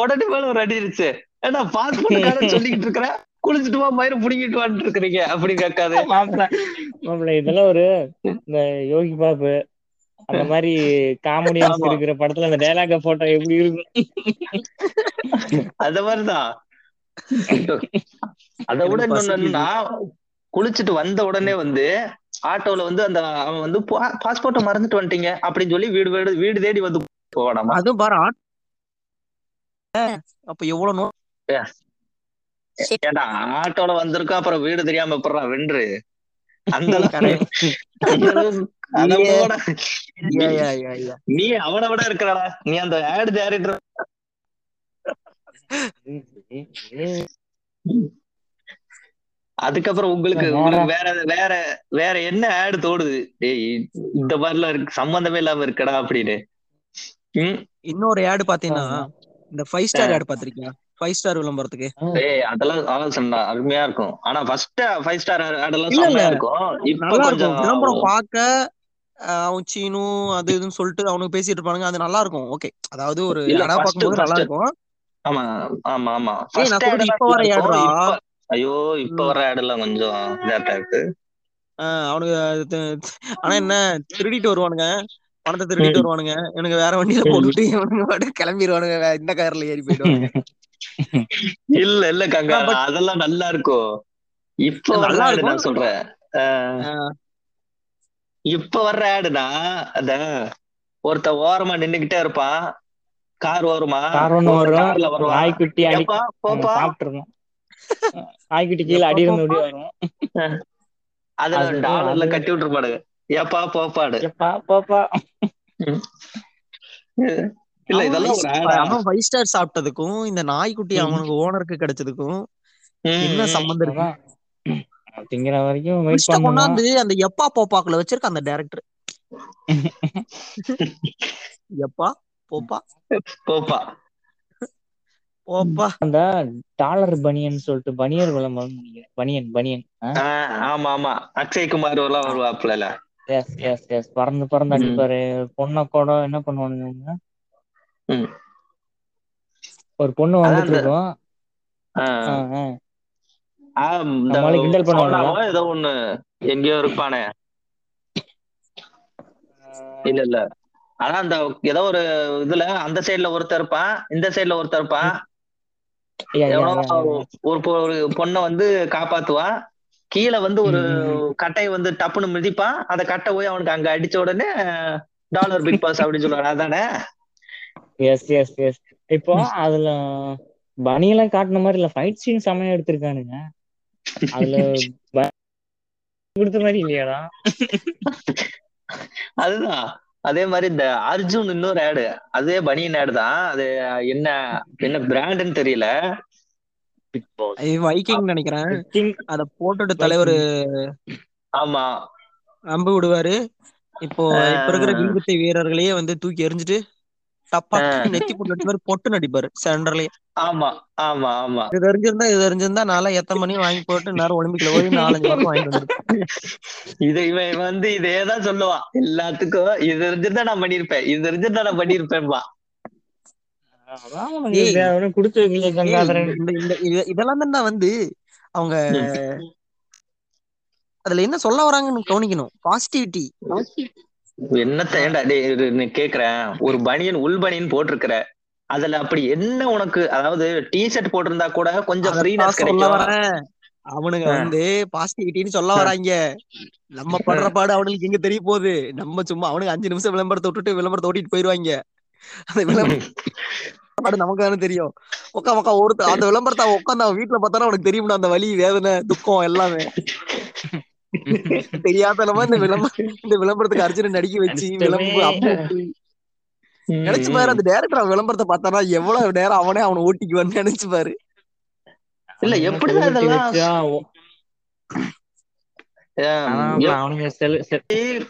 உடனே மேல ஒரு அடி இருச்சு ஏன்னா பாஸ்போர்ட் காணும்னு சொல்லிக்கிட்டு இருக்கிறேன் குளிச்சுட்டு வா மயிறு புடிங்கிட்டு வான்னு இருக்கிறீங்க அப்படி கேட்காது. மாப்பிள்ள இதெல்லாம் ஒரு இந்த யோகி பாபு அந்த மாதிரி காமெடியன்ஸ் ஆமா. இருக்கிற படத்துல அந்த டைலாக போட்டோ எப்படி இருக்கும் அந்த மாதிரிதான் அதை விட. என்னன்னா குளிச்சுட்டு வந்த உடனே வந்து ஆட்டோல வந்து அந்த அவன் வந்து பாஸ்போர்ட்டை மறந்துட்டு வந்துட்டீங்க அப்படின்னு சொல்லி வீடு வீடு வீடு தேடி வந்து போவானாமா அதுவும் பாரு அப்ப எவ்வளவு நோ ஏன்டா ஆட்டோல வந்திருக்கோம் அப்புறம் வீடு தெரியாம போடுறா வென்று அந்த அளவுக்கு நீ அவனை விட இருக்கிறடா. நீ அந்த ஆட் டேரக்டர் அதுக்கப்புறம் உங்களுக்கு வேற- உங்களுக்கு வேற வேற வேற என்ன ஆடு தோடுது? டேய் இந்த மாதிரிலாம் இருக்கு. சம்பந்தமே இல்லாம இருக்கடா அப்படின்னு. இன்னொரு ஆடு பாத்தீங்கன்னா இந்த ஃபைவ் ஸ்டார் ஆடு பாத்திருக்கியா ஃபைவ் ஸ்டார் விளம்பரத்துக்கு. ஏய் அதெல்லாம் ஆலோசனை அருமையா இருக்கும். ஆனா ஃபர்ஸ்ட் ஃபைவ் ஸ்டார் ஆடெல்லாம். செம்மையா இருக்கும். இப்ப இருக்கும். விளம்பரம் கொஞ்சம் பார்க்க அவன் சீனு அது இதுன்னு சொல்லிட்டு அவனுக்கு பேசிட்டு இருப்பானுங்க. அது நல்லா இருக்கும் ஓகே. அதாவது ஒரு அடா பார்க்கும்போது நல்லா. இருக்கும் ஆமா ஆமா ஆமா. இப்ப வர. இப்ப- ஐயோ இப்ப வர ஆடு எல்லாம் கொஞ்சம் இதாட்டா இருக்கு. அவனுக்கு ஆனா என்ன திருடிட்டு வருவானுங்க. பணத்தை திருடிட்டு வருவானுங்க. இவனுங்க வேற வண்டியில போட்டுட்டு இவனுங்க பாட்டு கிளம்பிடுவானுங்க இந்த கார்ல ஏறி போயிடுவானுங்க. இல்ல இல்ல கங்கா. அதெல்லாம் நல்லா இருக்கும் இப்ப நல்லா இருக்கும். நான் சொல்றேன். இப்ப வர்ற ஆடுனா அந்த ஒருத்த ஓரமா நின்னுகிட்டே இருப்பான் கார் வருவான் நாய்க்குட்டி ஏப்பா சாப்பிட்டுருக்கோம் நாய்க்குட்டி கீழே அடி இருந்து ஓடி வரும் அதுல அது- டாலர்ல கட்டி விட்டுருப்பானுங்க. ஏப்பா போப்பாடு எப்பா பாப்பா. இல்ல இதெல்லாம் அவன் ஃபைவ் ஸ்டார் சாப்பிட்டதுக்கும் இந்த நாய்க்குட்டி. அவனுக்கு ஓனருக்கு கிடைச்சதுக்கும் என்ன. சம்பந்தம் இருக்கு? அதான் திங்கிற வரைக்கும் வெயிட் கொண்டாந்து அந்த எப்பா போப்பாக்குள்ள வச்சிருக்க அந்த டைரக்டர் எப்பா? போப்பா? போப்பா. போப்பா. அந்த டாலர் பனியன் சொல்லிட்டு பனியர் விளம்பரம் நினைக்கிறேன். பனியன் பனியன். ஆமா ஆமா. அக்ஷய் குமார் எல்லாம் வருவாப்புல எஸ் எஸ் எஸ் பறந்து பறந்து. அடிப்பாரு. பொண்ணை கூட என்ன பண்ணுவானுங்க. ஒரு பொண்ணு வந்துட்டு இருக்கும். ஏதோ ஒண்ணு எங்கேயோ இருப்பானே. இல்ல இல்ல. ஆனா அந்த ஏதோ ஒரு இதுல அந்த சைடுல ஒருத்தர் இருப்பான் இந்த சைடுல ஒருத்தர் இருப்பான். ஒரு ஒரு பொண்ணை வந்து காப்பாத்துவான். கீழே வந்து ஒரு ம், கட்டையை வந்து டப்புன்னு மிதிப்பான். அந்த கட்டை போய் அவனுக்கு அங்க அடிச்ச உடனே டாலர் பிக் பாஸ் அப்படின்னு சொல்லுவாங்க. அதானே? எஸ் எஸ் எஸ் இப்போ அதுல பனியெல்லாம் காட்டுன மாதிரி இல்ல ஃபைட் சீன் செமையா எடுத்திருக்கானுங்க. அதுல கொடுத்த மாதிரி இல்லையாடா? அதுதான். அதே மாதிரி இந்த அர்ஜுன் இன்னொரு ஆடு அதே பனியன் ஆடு தான். அது என்ன என்ன பிராண்டுன்னு தெரியல. பிக் பாஸ் இது வைக்கிங் நினைக்கிறேன். அத போட்டுட்டு தலைவர் ஆமா. அம்பு விடுவாரு. இப்போ இப்ப இருக்கிற வில்வித்தை வீரர்களையே வந்து தூக்கி எறிஞ்சிட்டு டப்பா நெத்தி மாதிரி பொட்டு நடிப்பாரு சென்டர்லயே ஆமா ஆமா ஆமா. இது தெரிஞ்சிருந்தா இது தெரிஞ்சிருந்தா நாளா எத்தனை மணி வாங்கி போட்டு நேரம் ஒலிம்பிக்ல போய் நாலஞ்சு வருஷம் வாங்கிட்டு இது இவன் வந்து இதேதான் சொல்லுவான். எல்லாத்துக்கும் இது தெரிஞ்சிருந்தா நான் பண்ணிருப்பேன் இது தெரிஞ்சிருந்தா நான் பண்ணிருப்பேன்பா. இதெல்லாம் தான் வந்து அவங்க அதுல என்ன சொல்ல வராங்கன்னு கவனிக்கணும். பாசிட்டிவிட்டி என்னத்த டேய் இரு, நீ கேக்குறேன் ஒரு பனியன் உள் பனியன் போட்டிருக்கிற. அதுல அப்படி என்ன உனக்கு அதாவது டி ஷர்ட் போட்டிருந்தா கூட கொஞ்சம் ஃப்ரீனஸ் கிடைக்கும். அவனுங்க. வந்து பாசிட்டிவிட்டின்னு சொல்ல வராங்க. நம்ம படுற பாடு அவனுக்கு எங்க தெரிய போகுது? நம்ம சும்மா அவனுக்கு அஞ்சு நிமிஷம் விளம்பரத்தை விட்டுட்டு விளம்பரத்தை ஓட்டிட்டு போயிருவாங்க. அந்த விளம்பரம் நமக்கு தானே தெரியும். உக்கா உக்கா ஒருத்த அந்த விளம்பரத்தை உட்காந்து அவன் வீட்டுல பார்த்தாலும் அவனுக்கு தெரியும்டா அந்த வலி வேதனை துக்கம் எல்லாமே. தெரியாதனமா இந்த விளம்பரம் இந்த விளம்பரத்துக்கு அர்ஜுனன் நடிக்க வச்சு விளம்பரம் நினைச்சு பாரு அந்த டேரக்டர் விளம்பரத்தை பார்த்தானா எவ்வளவு நேரம் அவனே அவனை ஓட்டிக்குவான்னு நினைச்சு பாரு. இல்ல செல்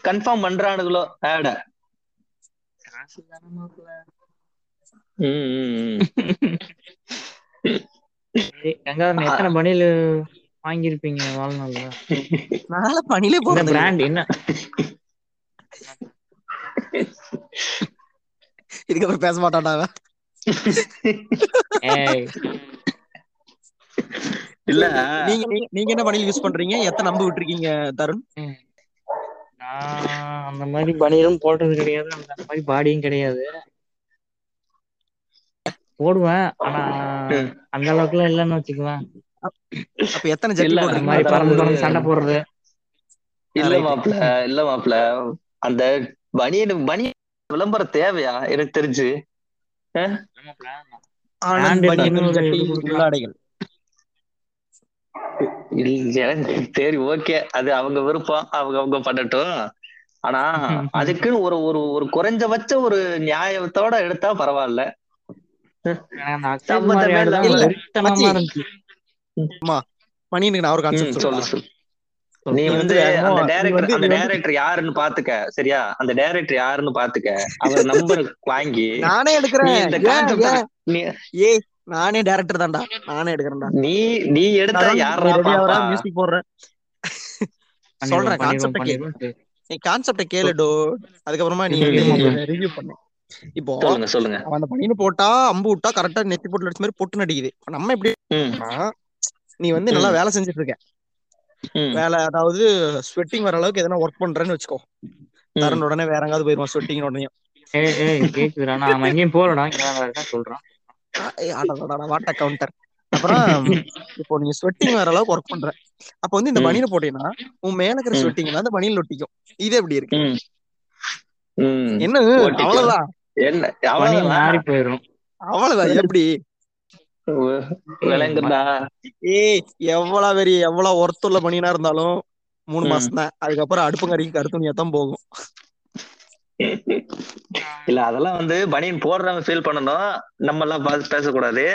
கன்ஃபார்ம் பண்றானுங்களோ ஆட. கங்காதரன் எத்தனை பணியில வாங்கியிருப்பீங்க வாழ்நாள்ல. நாள பணியிலே என்ன போறது பிராண்ட் என்ன? இதுக்கப்புறம் பேச மாட்டான்டா. ஏய். இல்ல. நீங்க நீங்க- என்ன பணியில் யூஸ் பண்றீங்க? எத்தனை நம்பு விட்டுருக்கீங்க தருண்? நான் அந்த மாதிரி பனியும் போட்டது கிடையாது. அந்த மாதிரி பாடியும் கிடையாது. போடுவேன். ஆனா. அந்த அளவுக்குலாம் இல்லைன்னு வச்சுக்குவேன். அப்ப எத்தனை அந்த போடுறீங்க? மாதிரி பறந்து பறந்து சண்டை போடுறது. இல்ல மாப்ள இல்ல மாப்ள. அந்த பனியன் பனியன் விளம்பரம் தேவையா? எனக்கு தெரிஞ்சு. சரி ஓகே. அது அவங்க விருப்பம். அவங்க அவங்க பண்ணட்டும். ஆனா அதுக்குன்னு ஒரு ஒரு ஒரு குறைஞ்சபட்ச ஒரு நியாயத்தோட எடுத்தா பரவாயில்ல. இருந்துச்சு. பனியனுக்கு நான் ஒரு கான்செப்ட் சொல்லு நீ நீ வந்து அந்த நீ டைரக்டர் அந்த நீ டைரக்டர் யாருன்னு பாத்துக்க சரியா? அந்த டைரக்டர் யாருன்னு பாத்துக்க அவர் நம்பர் வாங்கி நானே நீ எடுக்கிறேன் இந்த கான்செப்ட் நீ ஏய் நானே டேரக்டர் தான்டா. நானே எடுக்கிறேன்டா. நீ நீ எடுத்தா நீ யாரா பாப்பா? மியூசிக் போடுறேன். பண்ணிடுவோம், சொல்றேன் கான்செப்ட கேளு. சரி. நீ கான்செப்ட கேளு டோ. அதுக்கப்புறமா நீ ம், ம், ம். ரிவ்யூ பண்ணு. இப்போ சொல்லுங்க சொல்லுங்க. அவன் அந்த பனியன் போட்டா அம்பு விட்டா கரெக்டா நெத்தி போட்டு அடிச்ச மாதிரி பொட்டு நடிக்குது. இப்ப நம்ம எப்படி நீ வந்து நல்லா. வேலை செஞ்சுட்டு இருக்க வேலை அதாவது ஸ்வெட்டிங் வர அளவுக்கு எதனா ஒர்க் பண்றேன்னு வச்சுக்கோ. ம். தருண் உடனே வேற எங்காவது போயிருவான் ஸ்வெட்டிங் உடனே கவுண்டர் அப்புறம் இப்போ நீ ஸ்வெட்டிங் வர அளவுக்கு ஒர்க் பண்ற. அப்ப வந்து இந்த ம். பனியனை போட்டீங்கன்னா உன் மேல இருக்கிற. ஸ்வெட்டிங் அந்த பனியன் ஒட்டிக்கும். இது எப்படி இருக்கு. என்ன. அவ்வளவுதான். அவ்வளவுதான். எப்படி? விளங்குதா ஏய் எவ்வளவு பெரிய எவ்வளவு ஒர்த்துள்ள பனியனா இருந்தாலும் மூணு. மாசம் தான். அதுக்கப்புறம் அடுப்புங்கரைக்கு கருத்துணியா தான் போகும். இல்ல அதெல்லாம் வந்து பனியன் போடுறவங்க ஃபீல் பண்ணணும். நம்ம எல்லாம் பார்த்து பேசக்கூடாது.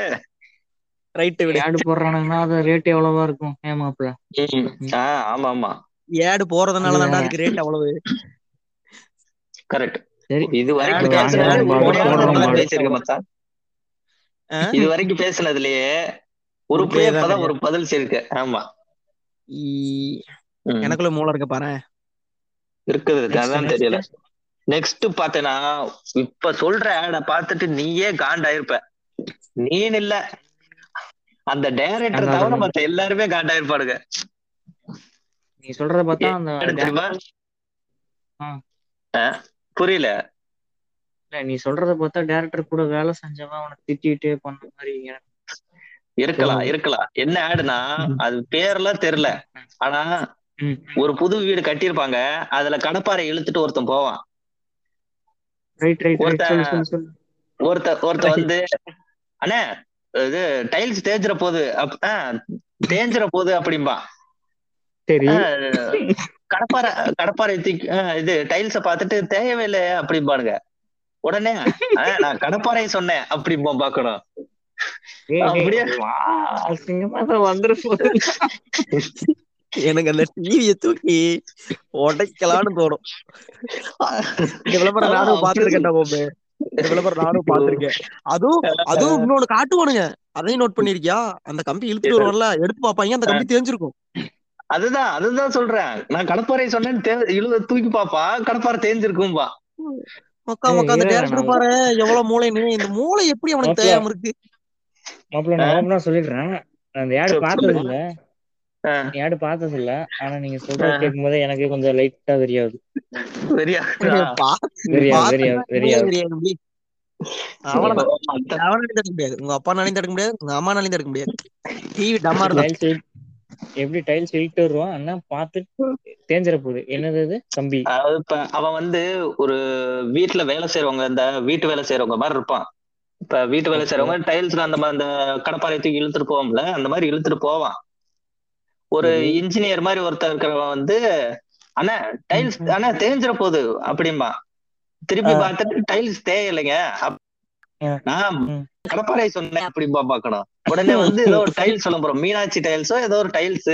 ரைட்டு விடு. ஆடு போடுறானுங்கன்னா அது ரேட் எவ்வளவா இருக்கும்? ஏமாப்ல ஆஹ் ஆமா ஆமா. ஏடு போறதுனால வேற. அதுக்கு ரேட் அவ்வளவு கரெக்ட் சரி. இது வரைக்கும். பேசியிருக்க மச்சான்? இது வரைக்கும் பேசுனதுலயே ஒரு உருப்படியே தான் ஒரு பதில் இருக்கு ஆமா. எனக்குள்ள மூளை இருக்க பாரு இருக்குது. இருக்கு அதான். தெரியல. நெக்ஸ்ட் பாத்தேன்னா இப்ப சொல்ற ஆட பார்த்துட்டு நீயே காண்டாயிருப்ப. நீன் இல்ல. அந்த டைரக்டர் தவிர. மத்த எல்லாருமே காண்டாயிருப்பாடுங்க நீ சொல்றத பார்த்தா அந்த புரியல. இல்ல, நீ சொல்றத பார்த்தா டேரக்டர் கூட வேலை செஞ்சவன் அவனை திட்டிட்டு பண்ண மாதிரி எனக்கு இருக்கலாம். இருக்கலாம். என்ன ஆடுனா. அது பேர்லாம் தெரியல. ஆனா. ஒரு புது வீடு கட்டியிருப்பாங்க. அதுல கடப்பாரை இழுத்துட்டு ஒருத்தன் போவான். ஒருத்த ஒருத்த வந்து அண்ணே இது டைல்ஸ் தேஞ்சிர போகுது தேஞ்சிர போகுது அப்படிம்பா. தூக்கி ஆ, இது டைல்ஸ பார்த்துட்டு தேவையில்லை அப்படிம்பானுங்க. உடனே நான் கடப்பாரை சொன்னேன். அப்படிம்பா பாக்கணும். எனக்கு அந்த டிவிய தூக்கி உடைக்கலான்னு தோணும். இந்த விளம்பரம் நானும் பாத்துருக்கேன்டா போம்பே. இந்த விளம்பரம் நானும் பாத்திருக்கேன் அதுவும் அதுவும் இன்னொன்னு காட்டுவானுங்க. அதையும் நோட் பண்ணிருக்கியா? அந்த கம்பி இழுத்துட்டு வருவான்ல எடுத்து பாப்பாங்க அந்த கம்பி தேஞ்சிருக்கும். அதுதான் அதுதான் சொல்றேன். நான் கடப்பாரை சொன்னேன்னு இழுத தூக்கி பாப்பா கடப்பாரை தேஞ்சிருக்கும்பா. அந்த இல்ல, டேரக்டர் பாரு. எவ்வளவு மூளைன்னு இந்த மூளை எப்படி அவனுக்கு. தெரியாம இருக்கு? மாப்பிள்ள நான் ஆ? சொல்லிடுறேன். நான் அந்த ஆடு சொல்லு, பார்த்தது. இல்ல ஆடு பார்த்தது இல்ல ஆனா நீங்க சொல்றது. கேட்கும் போதே எனக்கு கொஞ்சம் லைட்டா தெரியாது. அவனாலையும் தடுக்க முடியாது. உங்க அப்பானாலையும் தடுக்க முடியாது. உங்க அம்மானாலையும் தடுக்க முடியாது. டிவி டம்மார் தான் டைல்ஸ் எப்படி டைல்ஸ் இழுத்து வருவான் அண்ணா பார்த்து தேஞ்சிர போகுது என்னது அது கம்பி அதாவது இப்ப அவன் வந்து ஒரு வீட்டுல வேலை செய்யறவங்க இந்த வீட்டு வேலை செய்யறவங்க மாதிரி இருப்பான் இப்ப வீட்டு வேலை. செய்யறவங்க டைல்ஸ் அந்த மாதிரி அந்த கடப்பாறை தூக்கி இழுத்துட்டு போவோம்ல அந்த மாதிரி இழுத்துட்டு போவான் ஒரு. இன்ஜினியர் மாதிரி ஒருத்தர் இருக்கிறவன் வந்து அண்ணா டைல்ஸ். அண்ணா தேஞ்சிர போகுது அப்படிம்பா திருப்பி. பார்த்துட்டு டைல்ஸ் தேயலைங்க. நான். கடப்பாறை சொன்னேன் அப்படிம்பா பாக்கணும் உடனே வந்து ஏதோ ஒரு டைல்ஸ் சொல்ல போறோம். மீனாட்சி டைல்ஸோ ஏதோ ஒரு டைல்ஸ்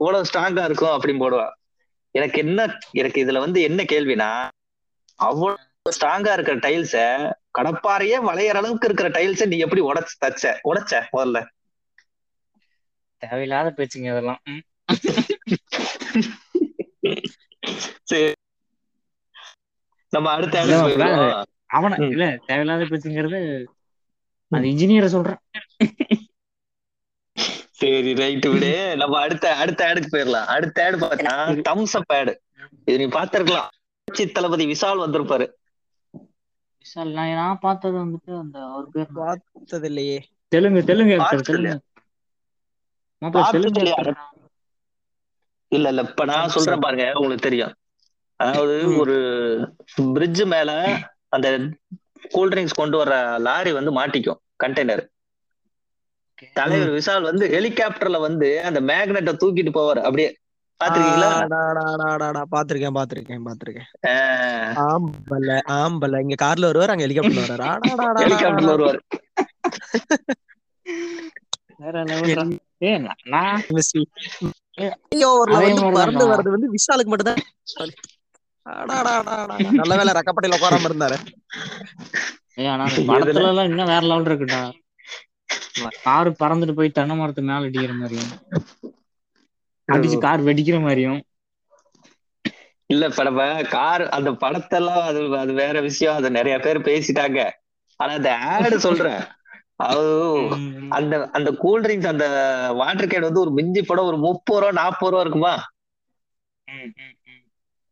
இவ்வளவு ஸ்ட்ராங்கா இருக்கும் அப்படின்னு போடுவான் எனக்கு என்ன எனக்கு இதுல வந்து என்ன கேள்வினா அவ்வளவு ஸ்ட்ராங்கா இருக்கிற டைல்ஸ கடப்பாறையே வளையற அளவுக்கு இருக்கிற டைல்ஸ நீ எப்படி உடைச்சு தச்ச? உடைச்ச முதல்ல? தேவையில்லாத பேச்சுங்க இதெல்லாம். ம். சரி. நம்ம அடுத்த அவன. இல்ல தேவையில்லாத பேச்சுங்கிறது அது இன்ஜினியரை சொல்றேன். சரி ரைட் விடு. நம்ம அடுத்த அடுத்த ஆடுக்கு போயிடலாம் அடுத்த ஆடு பார்த்தா தம்ஸ் அப் ஆடு இது நீ பாத்திருக்கலாம் புரட்சி தளபதி விஷால் வந்திருப்பாரு. விஷால் நான் நான் பார்த்தது வந்துட்டு அந்த அவர் பேர்? பார்த்தது இல்லையே தெலுங்கு தெலுங்கு தெலுங்கு. இல்ல இல்ல இப்ப நான் சொல்றேன் பாருங்க உங்களுக்கு தெரியும். அதாவது. ஒரு பிரிட்ஜ் மேல அந்த கூல் ட்ரிங்க்ஸ் கொண்டு வர்ற லாரி வந்து மாட்டிக்கும் கண்டெய்னர் தலைவர் விஷால் வந்து ஹெலிகாப்டர்ல வந்து அந்த மேக்னெட்டை தூக்கிட்டு போவார் அப்படியே பாத்துருக்கீங்களா பாத்திருக்கேன் பாத்திருக்கேன் பாத்திருக்கேன் ஆம்பல ஆம்பல இங்க கார்ல வருவார் அங்க ஹெலிகாப்டர்ல ஆடாடாடாடாடா. ஹெலிகாப்டர்ல வருவார் வந்து மாதிரிதான்டா. பறந்து வர்றது வந்து விஷாலுக்கு மட்டும்தான். நல்ல வேலை ரக்கப்பட்டையில உட்காராம இருந்தாரு இன்னும் வேற லெவல் இருக்குடா கார் பறந்துட்டு போய் தென்னை மரத்து மேல அடிக்கிற மாதிரியும் அடிச்சு கார் வெடிக்கிற மாதிரியும். இல்ல இப்ப நம்ம கார் அந்த படத்தெல்லாம் அது அது வேற விஷயம். அது நிறைய பேர் பேசிட்டாங்க. ஆனா அந்த ஆடு சொல்றேன். அது அந்த அந்த கூல் ட்ரிங்க்ஸ் அந்த வாட்டர் கேன் வந்து ஒரு மிஞ்சி படம் ஒரு முப்பது ரூபா நாற்பது ரூபா இருக்குமா.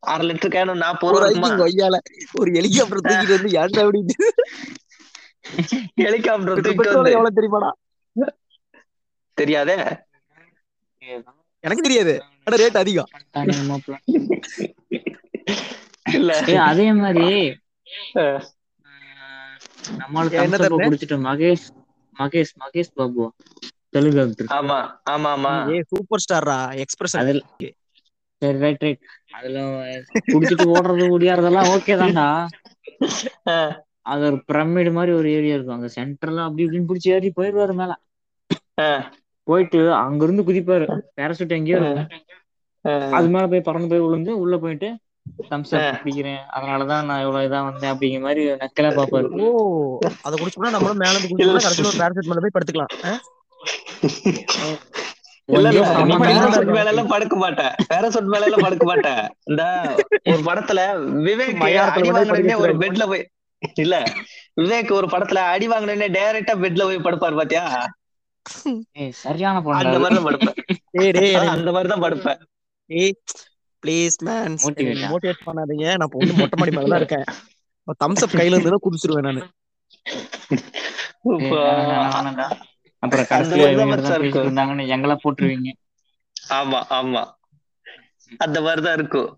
அரை லிட்டர் கேன் நாற்பது ஒரு ரூபா இருக்குமா? ஒரு ஹெலிகாப்டர் தூக்கிட்டு வந்து ஏன்டா அப்படின்னு ஹெலிகாப்டர் தூக்கிட்டு எவ்வளவு தெரியுமாடா? தெரியாதே? எனக்கு தெரியாது. ஆனா ரேட் அதிகம். இல்ல. அதே மாதிரி தருணே? குடிச்சிட்டு மகேஷ் மகேஷ் மகேஷ் பாபு தெலுங்கு actor. ஆமா ஆமா ஆமா. ஏ சூப்பர் ஸ்டார்ரா எக்ஸ்பிரஷன் அதுல சரி ரைட் ரைட் அதுல குடிச்சிட்டு ஓடுறது ஓடியாறதெல்லாம் ஓகே தான்டா. அது ஒரு பிரமிடு மாதிரி ஒரு ஏரியா இருக்கும். அங்க சென்டர்ல அப்படி இப்படின்னு பிடிச்சி ஏறி போயிடுவாரு மேல. போயிட்டு அங்க இருந்து குதிப்பாரு. பேராசூட் எங்கேயோ. அது மேல போய் பறந்து போய் விழுந்து உள்ள போயிட்டு தம்ஸ். அப் குடிக்கிறேன் அதனாலதான் நான் இவ்வளவு இதா வந்தேன் அப்படிங்கிற மாதிரி நக்கலா பாப்பாரு ஓ. அத குடிச்சோம்னா நம்மளும் மேல இருந்து குடிச்சோம்னா கடைசியில ஒரு பேரசெட் மேல போய் படுத்துக்கலாம். மேல எல்லாம் படுக்க மாட்டேன். பேரசூட் மேல எல்லாம் படுக்க மாட்டேன். இந்த ஒரு படத்துல விவேக் ஒரு பெட்ல போய் இல்ல. விவேக் ஒரு படத்துல அடி வாங்கினே டைரக்டா பெட்ல போய் படுப்பாரு பாத்தியா? சரியான அந்த படம் மாதிரிதான் படுப்பேன். டேய் டேய். ஆ, அந்த மாதிரிதான் படுப்பேன். ஏய் ப்ளீஸ் மேன்? மோட்டிவேட் பண்ணாதீங்க. நான் இப்போ வந்து மொட்டை மாடி மேல தான் இருக்கேன் தம்ஸ் அப் கையில இருந்து குடிச்சிருவேன் நானு. அப்புறம் கடைசியில தான். இருந்தாங்கன்னு எங்களை போட்டுருவீங்க. ஆமா ஆமா. அந்த மாதிரிதான் இருக்கும்.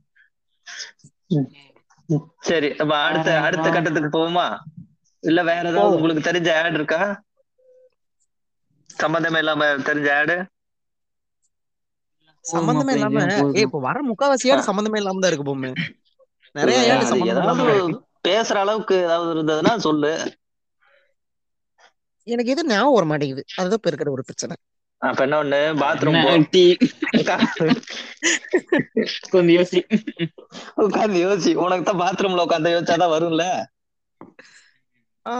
சரி அப்ப அடுத்த அடுத்த? கட்டத்துக்கு போவோமா? இல்ல வேற ஏதாவது. உங்களுக்கு தெரிஞ்ச ஆட் இருக்கா? சம்பந்தமே இல்லாம தெரிஞ்ச ஆடு சம்பந்தமே இல்லாம ஏ இப்போ வர முக்காவாசி சம்பந்தமே இல்லாம தான் இருக்கு பொம்மை. நிறைய அது சம்பந்தம் பேசுற அளவுக்கு ஏதாவது இருந்ததுன்னா சொல்லு. எனக்கு எது ஞாபகம் வர மாட்டேங்குது. அதுதான் இப்ப இருக்கிற ஒரு பிரச்சனை. அப்ப என்ன ஒண்ணு? பாத்ரூம் என்ன? டீ கொஞ்சம் யோசி. உட்காந்து யோசி. உனக்கு தான் பாத்ரூம்ல உட்காந்து யோசிச்சாதான் வரும்ல? ஆ,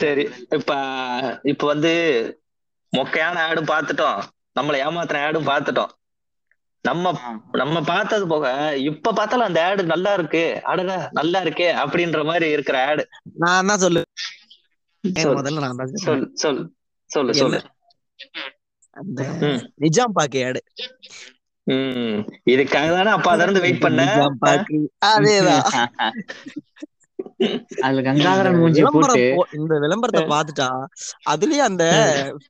சரி. இப்ப இப்ப வந்து மொக்கையான ஆடும் பார்த்துட்டோம் நம்மளை ஏமாத்துற ஆடும் பார்த்துட்டோம் நம்ம நம்ம பார்த்தது போக இப்ப பார்த்தாலும் அந்த ஆடு நல்லா இருக்கு. அடடா நல்லா இருக்கே அப்படின்ற மாதிரி இருக்கிற ஆடு நான் தான் சொல்லு. முதல்ல நான் தான் சொல்லுவேன். சொல் சொல் சொல்லு சொல்லு. அந்த ம். நிஜாம் பாக்கு உம் இதுக்காக தானே அப்பா இருந்து வெயிட் பண்ண? பாக்கு அதேதான். அதுல கங்காதரன் இந்த மூஞ்சி விளம்பரம் போட்டு. போ- இந்த விளம்பரத்தை பார்த்துட்டா அதுலயே அந்த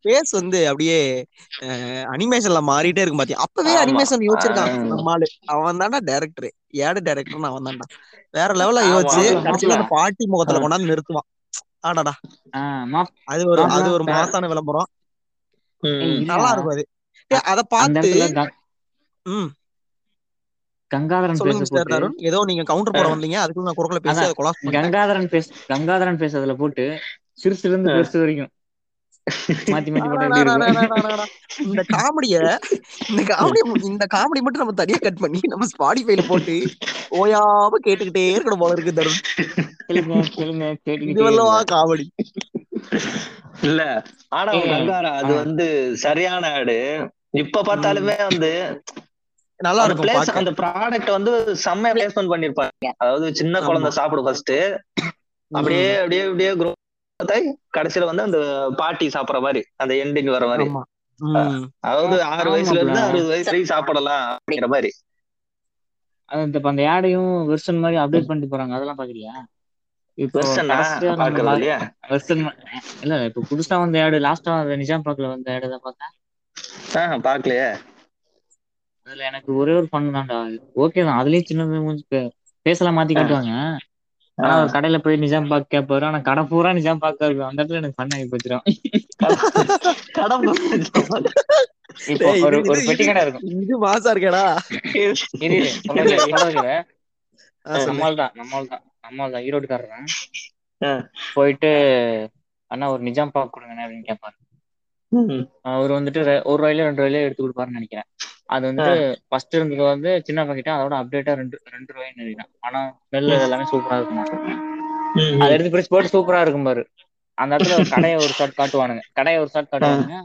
ஃபேஸ் வந்து அப்படியே அனிமேஷன்ல மாறிட்டே இருக்கும் பாத்தியா? அப்பவே. அனிமேஷன் யோசிச்சிருக்கான் ஆ. நம்ம ஆளு. அவன் தான்டா டைரக்டர் ஏடு டைரக்டர் அவன் தான்டா. வேற லெவல்ல யோசிச்சு. கடைசியில பாட்டி முகத்துல கொண்டாந்து நிறுத்துவான். ஆடாடா. அது ஒரு. அது ஒரு மாசான விளம்பரம். நல்லா இருக்கும் அது. அத பார்த்து ம். கங்காதரன் பேச ஏதோ நீங்க கவுண்டர் போட வந்தீங்க. அதுக்குள்ள நான் குறுக்கல பேசி அதை கொலாஸ் கங்காதரன் பேச கங்காதரன் பேச அதுல போட்டு சிறுசுல இருந்து. பெருசு வரைக்கும். மாத்தி மாத்தி. இந்த காமெடிய இந்த காமெடி இந்த காமெடி மட்டும் நம்ம தனியா கட் பண்ணி நம்ம ஸ்பாடிஃபைல போட்டு ஓயாம கேட்டுக்கிட்டே இருக்கணும் போல இருக்கு தருண் கேளுங்க கேட்டுக்கிட்டே. காமெடி இல்ல ஆனா கங்காரா அது. வந்து சரியான ஆடு இப்ப பார்த்தாலுமே வந்து நல்லா இருக்கும் பிளேஸ். அந்த ப்ராடக்ட் வந்து செம்மையா பிளேஸ்மெண்ட் பண்ணிருப்பாங்க அதாவது சின்ன. குழந்தை சாப்பிடும் ஃபர்ஸ்ட் அப்படியே அப்படியே அப்படியே ஆகி கடைசியில வந்து அந்த பாட்டி சாப்பிடுற மாதிரி அந்த எண்டிங் வர மாதிரி. அதாவது ஆறு வயசுல இருந்து. அறுபது வயசு வரைக்கும் சாப்பிடலாம் அப்படிங்கிற மாதிரி. இப்ப அந்த ஆடையும் வெர்ஷன் மாதிரி அப்டேட் பண்ணிட்டு போறாங்க. அதெல்லாம் பாக்குறியா இப்போ வெர்ஷனா இல்ல இப்ப புதுசா வந்த ஆடு லாஸ்டா அந்த நிஜாம் பாக்ல வந்த ஆடு தான் பார்த்தேன். பாக்கலையே அதுல எனக்கு ஒரே ஒரு ஃபன் தான்டா. ஓகே தான். அதுலயும் சின்ன பேசலாம் மாத்தி காட்டுவாங்க ஆனா ஒரு கடையில போய் நிஜாம் பாக் கேட்பாரு ஆனா கடை பூரா நிஜாம் பாக்கா இருக்கும் அந்த இடத்துல எனக்கு ஃபன் ஆகி போச்சிடும் இப்போ ஒரு இது- ஒரு இது- பெட்டி கடை இருக்கும். இது மாசா இருக்கேடா. சொல்லு. நம்மால் தான் நம்மால் தான் நம்மால் தான் ஈரோடுக்காரன். போயிட்டு அண்ணா ஒரு நிஜாம் பாக் கொடுங்கண்ணே அப்படின்னு கேட்பாரு அவர் வந்துட்டு ஒரு ரூபாயில ரெண்டு ரூபாயில எடுத்து கொடுப்பாருன்னு நினைக்கிறேன். அது வந்துட்டு ஃபர்ஸ்ட் இருந்தது வந்து சின்ன பாக்கெட் அதோட அப்டேட்டா ரெண்டு ரெண்டு ரூபாய்ன்னு நினைக்கிறேன் ஆனா ஸ்மெல் எல்லாமே சூப்பரா இருக்குமா அதை எடுத்து பிடிச்சி போட்டு சூப்பரா இருக்கும் பாரு. அந்த இடத்துல ஒரு கடையை ஒரு ஷாட் காட்டுவானுங்க. கடையை ஒரு ஷாட் காட்டுவானுங்க.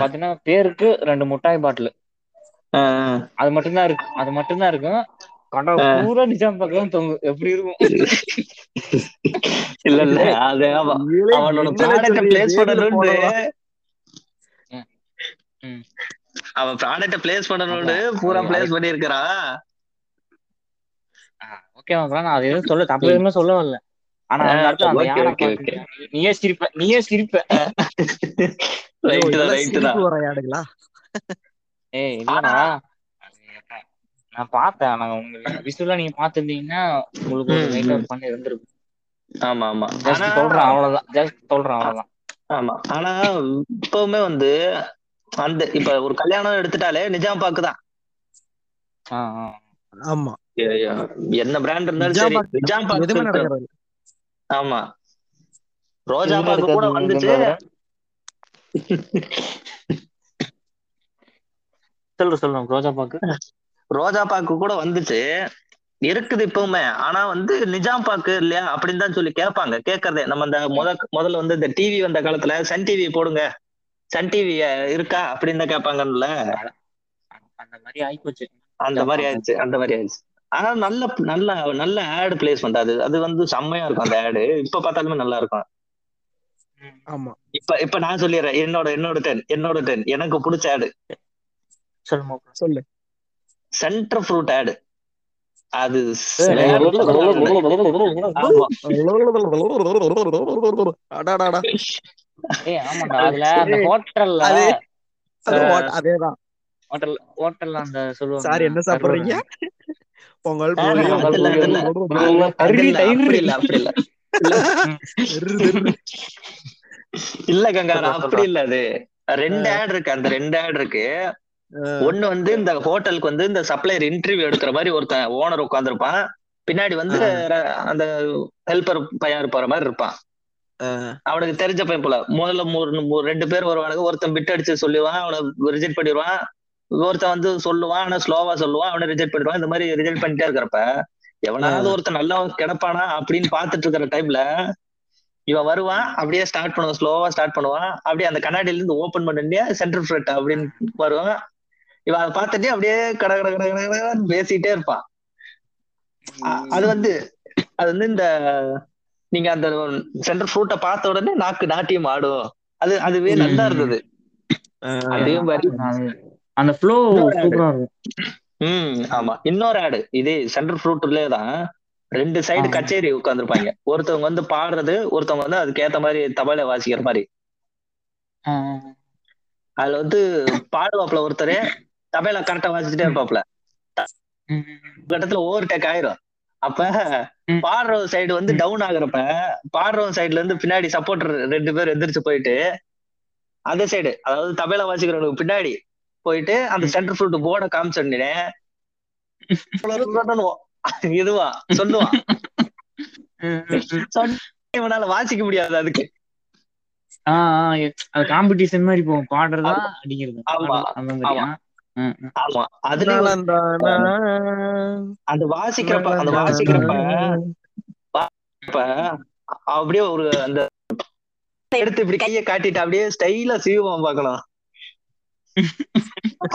பாத்தீங்கன்னா பேருக்கு ரெண்டு முட்டாய் பாட்டில். அது மட்டும்தான் இருக்கு அது மட்டும்தான் இருக்கும். கடை பூரா நிஜாம் பக்கம் தொங்கும். எப்படி இருக்கும்? இல்ல இல்ல. அது அவனோட? பிளேஸ் பண்ணணும்னு. அவன் ப்ராடக்ட பிளேஸ் பண்ணணும்னு பூரா பிளேஸ் பண்ணிருக்கிறான் ஓகே நான் அது எதுவும் சொல்ல தப்பு எதுவுமே சொல்ல வரல. ஆனா அந்த இடத்துல அந்த okay, யானை நீயே சிரிப்ப நீயே சிரிப்ப. யாடுகளா ஏய் இல்லடா. நான் பார்த்தேன் நான் உங்களுக்கு விசுவலா நீங்க பாத்துருந்தீங்கன்னா உங்களுக்கு ஒரு ம், லைட்டா ம். ஒரு பண்ணி இருந்திருக்கும் ஆமா ஆமா. ஜஸ்ட் சொல்றேன் அவ்வளவுதான். ஜஸ்ட் சொல்றேன் அவ்வளவுதான். ஆமா. ஆனா இப்பவுமே வந்து அந்த இப்ப ஒரு கல்யாணம் எடுத்துட்டாலே நிஜாம் பாக்கு தான். ஆமா. என்ன பிராண்ட் இருந்தாலும் நிஜாம் சரி. பாக்கு நிஜாம் ஆமா. ரோஜா பாக்கு கூட வந்துச்சு. சொல்லு சொல்லு ரோஜா பாக்கு. ரோஜா பாக்கு கூட வந்துச்சு. இருக்குது இப்பவுமே. ஆனா வந்து நிஜாம் பாக்கு இல்லையா அப்படின்னு தான் சொல்லி கேட்பாங்க. கேட்கறதே. நம்ம இந்த முத முதல்ல வந்து இந்த டிவி வந்த காலத்துல சன் டிவி போடுங்க. சன் டிவி இருக்கா அப்படின்னு தான் கேட்பாங்கல்ல அந்த மாதிரி ஆயிப்போச்சு அந்த மாதிரி ஆயிடுச்சு அந்த மாதிரி ஆயிடுச்சு. ஆனா நல்ல நல்ல நல்ல ஆட் பிளேஸ் பண்றாது அது. வந்து செம்மையா இருக்கும் அந்த ஆடு இப்ப பார்த்தாலுமே நல்லா இருக்கும். ஆமா. இப்ப இப்ப நான் சொல்லிடுறேன். என்னோட என்னோட டென் என்னோட டென் எனக்கு பிடிச்ச ஆடு சொல்லுமா சொல்லு. சென்டர் ஃப்ரூட் ஆடு அது அதேதான். ஹோட்டல் ஹோட்டல்ல அந்த சொல்லுவாங்க சார் என்ன சாப்பிடுறீங்க? பொங்கல் இல்ல, சொல்றா, அப்படி இல்ல அது. ரெண்டு ஆட் இருக்கு அந்த ரெண்டு ஆட் இருக்கு. ஒண்ணு வந்து இந்த ஹோட்டலுக்கு வந்து இந்த சப்ளையர் இன்டர்வியூ எடுக்கிற மாதிரி ஒருத்தன் ஓனர் உட்காந்துருப்பான் பின்னாடி வந்து அந்த ஹெல்பர் பையன் இருப்பார மாதிரி இருப்பான். அவனுக்கு தெரிஞ்ச பையன் போல. முதல்ல மூணு ரெண்டு பேர் வருவானுங்க. ஒருத்தன் பிட் அடிச்சு சொல்லுவான் அவனை ரிஜெக்ட் பண்ணிடுவான். ஒருத்தன் வந்து சொல்லுவான் ஆனா ஸ்லோவா சொல்லுவான் அவனை ரிஜெக்ட் பண்ணிடுவான். இந்த மாதிரி ரிஜெக்ட் பண்ணிட்டே இருக்கிறப்ப எவனாவது ஒருத்தன் நல்லா கிடப்பானா அப்படின்னு பாத்துட்டு இருக்கிற டைம்ல இவன் வருவான் அப்படியே ஸ்டார்ட் பண்ணுவான் ஸ்லோவா ஸ்டார்ட் பண்ணுவான். அப்படியே அந்த கண்ணாடியில இருந்து ஓபன் பண்ணி சென்டர் ஃபிரட் அப்படின்னு வருவான். இவன் அதை பார்த்துட்டு அப்படியே கட கட கட கட கடன்னு பேசிட்டே இருப்பான் அது வந்து அது வந்து இந்த நீங்க அந்த சென்டர் ஃப்ரூட்டை பார்த்த உடனே நாக்கு நாட்டியம் ஆடும். அது அதுவே நல்லா. இருந்தது. அதே மாதிரி அந்த ஃப்ளோ ம் ஆமா. இன்னொரு ஆடு இதே சென்டர் ஃப்ரூட்லயே தான் ரெண்டு சைடு. கச்சேரி உட்காந்துருப்பாங்க ஒருத்தவங்க வந்து பாடுறது ஒருத்தவங்க வந்து அதுக்கு ஏத்த மாதிரி தபால வாசிக்கிற மாதிரி. ஆ, அதுல வந்து பாடுவாப்புல ஒருத்தர் தபையில கரெக்டா வாசிச்சுட்டே ஒரு இடத்துல ஓவர் டேக் ஆயிரும். அப்ப. பாடுற சைடு வந்து. டவுன் ஆகுறப்ப பாடுற சைடுல இருந்து பின்னாடி சப்போர்டர் ரெண்டு பேர் எந்திரிச்சு போயிட்டு அந்த சைடு அதாவது தபையில வாசிக்கிறவனுக்கு பின்னாடி போயிட்டு அந்த. சென்டர் ஃப்ரூட் போர்டை காமிச்சோடனே இதுவா சொல்லுவான். இவனால வாசிக்க முடியாது அதுக்கு. காம்படிஷன் மாதிரி போகும். பாடுறதா அடிக்கிறது ஆமா, பாடுறது, அந்த வாசிக்கிறப்ப அந்த வாசிக்கிறப்ப அப்படியே ஒரு அந்த எடுத்து இப்படி கைய காட்டிட்டு அப்படியே ஸ்டைலா சீவம் பார்க்கலாம்.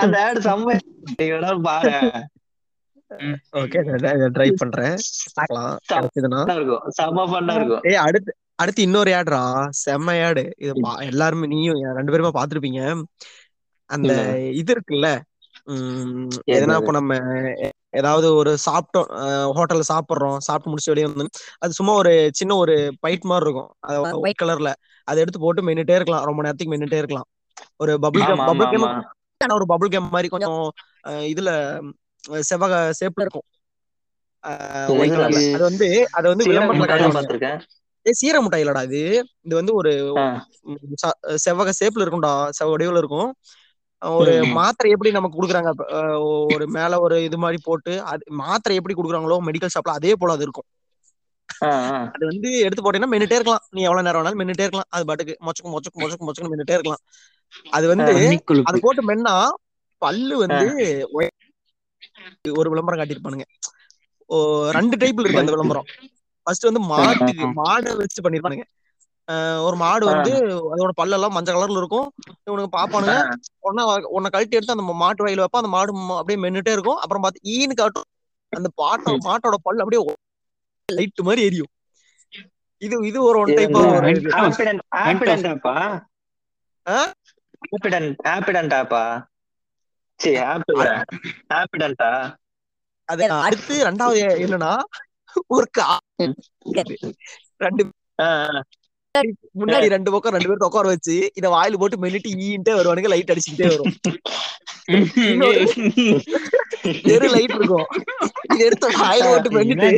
அந்த ஆடு செம்ம நீங்க வேணா பாரு. ஓகே ட்ரை பண்றேன். பார்க்கலாம். கிடைச்சதுன்னா? ஃபன்னா இருக்கும். செம்ம ஃபன்னா இருக்கும். ஏய் அடுத்து அடுத்து இன்னொரு ஆடுறா செம்ம ஆடு இது எல்லாருமே நீயும் ரெண்டு பேருமே பாத்திருப்பீங்க அந்த? இது இருக்குல்ல? எதனா இப்ப நம்ம ஏதாவது ஒரு சாப்பிட்டோம் ஹோட்டல்ல சாப்பிடுறோம் சாப்பிட்டு முடிச்சு வெளியே வந்து அது சும்மா ஒரு சின்ன ஒரு பைட் மாதிரி இருக்கும். அது ஒயிட் கலர்ல அதை எடுத்து போட்டு மென்னுட்டே இருக்கலாம். ரொம்ப நேரத்துக்கு மென்னுட்டே இருக்கலாம். ஒரு பபிள் ஆமா பபிள் கேம் ஒரு பபிள் கேம் மாதிரி கொஞ்சம் இதுல செவ்வக ஷேப்ல இருக்கும். அது வந்து அது வந்து விளம்பரத்துல ஏ சீர முட்டாய் இல்லடா இது இது வந்து ஒரு செவ்வக ஷேப்ல இருக்கும்டா. செவ்வ வடிவுல இருக்கும். ஒரு. மாத்திரை எப்படி நமக்கு கொடுக்குறாங்க? ஒரு மேல ஒரு இது மாதிரி போட்டு அது மாத்திரை எப்படி கொடுக்குறாங்களோ மெடிக்கல் ஷாப்ல அதே போல அது இருக்கும். அது வந்து எடுத்து போட்டீங்கன்னா மென்னுட்டே இருக்கலாம். நீ எவ்வளவு நேரம் வேணாலும் மென்னுட்டே இருக்கலாம். அது பாட்டுக்கு மொச்சக்கு மொச்சக்கு மொச்சக்கு மொச்சக்கு மென்னுட்டே இருக்கலாம். அது வந்து அது போட்டு மென்னா பல்லு வந்து ஒரு விளம்பரம் காட்டியிருப்பானுங்க. ரெண்டு டைப்ல இருக்கு அந்த விளம்பரம். ஃபர்ஸ்ட் வந்து மாட்டுக்கு மாடை வச்சு பண்ணிருப்பானுங்க ஒரு மாடு வந்து அதோட பல்லெல்லாம் மஞ்சள் கலர்ல இருக்கும். இவனுக்கு பாப்பானுங்க. உடனே உன்னை கழட்டி எடுத்து அந்த மாட்டு வாயில வைப்பா அந்த மாடு அப்படியே மென்னுட்டே இருக்கும். அப்புறம் பார்த்து ஈன்னு காட்டும். அந்த பாட்டோ மாட்டோட பல்லு அப்படியே லைட் மாதிரி எரியும். இது இது ஒரு ஒன் டைப் அது அடுத்து ரெண்டாவது என்னன்னா ஒரு கா ரெண்டு. முன்னாடி ரெண்டு பக்கம் ரெண்டு பேரும் உட்கார வச்சு இத வாயில போட்டு மென்னிட்டு ஈன்ட்டே வருவானுங்க லைட் அடிச்சுக்கிட்டே வரும். தெரு லைட் இருக்கும். இது எடுத்து வாயில போட்டு மென்னிட்டு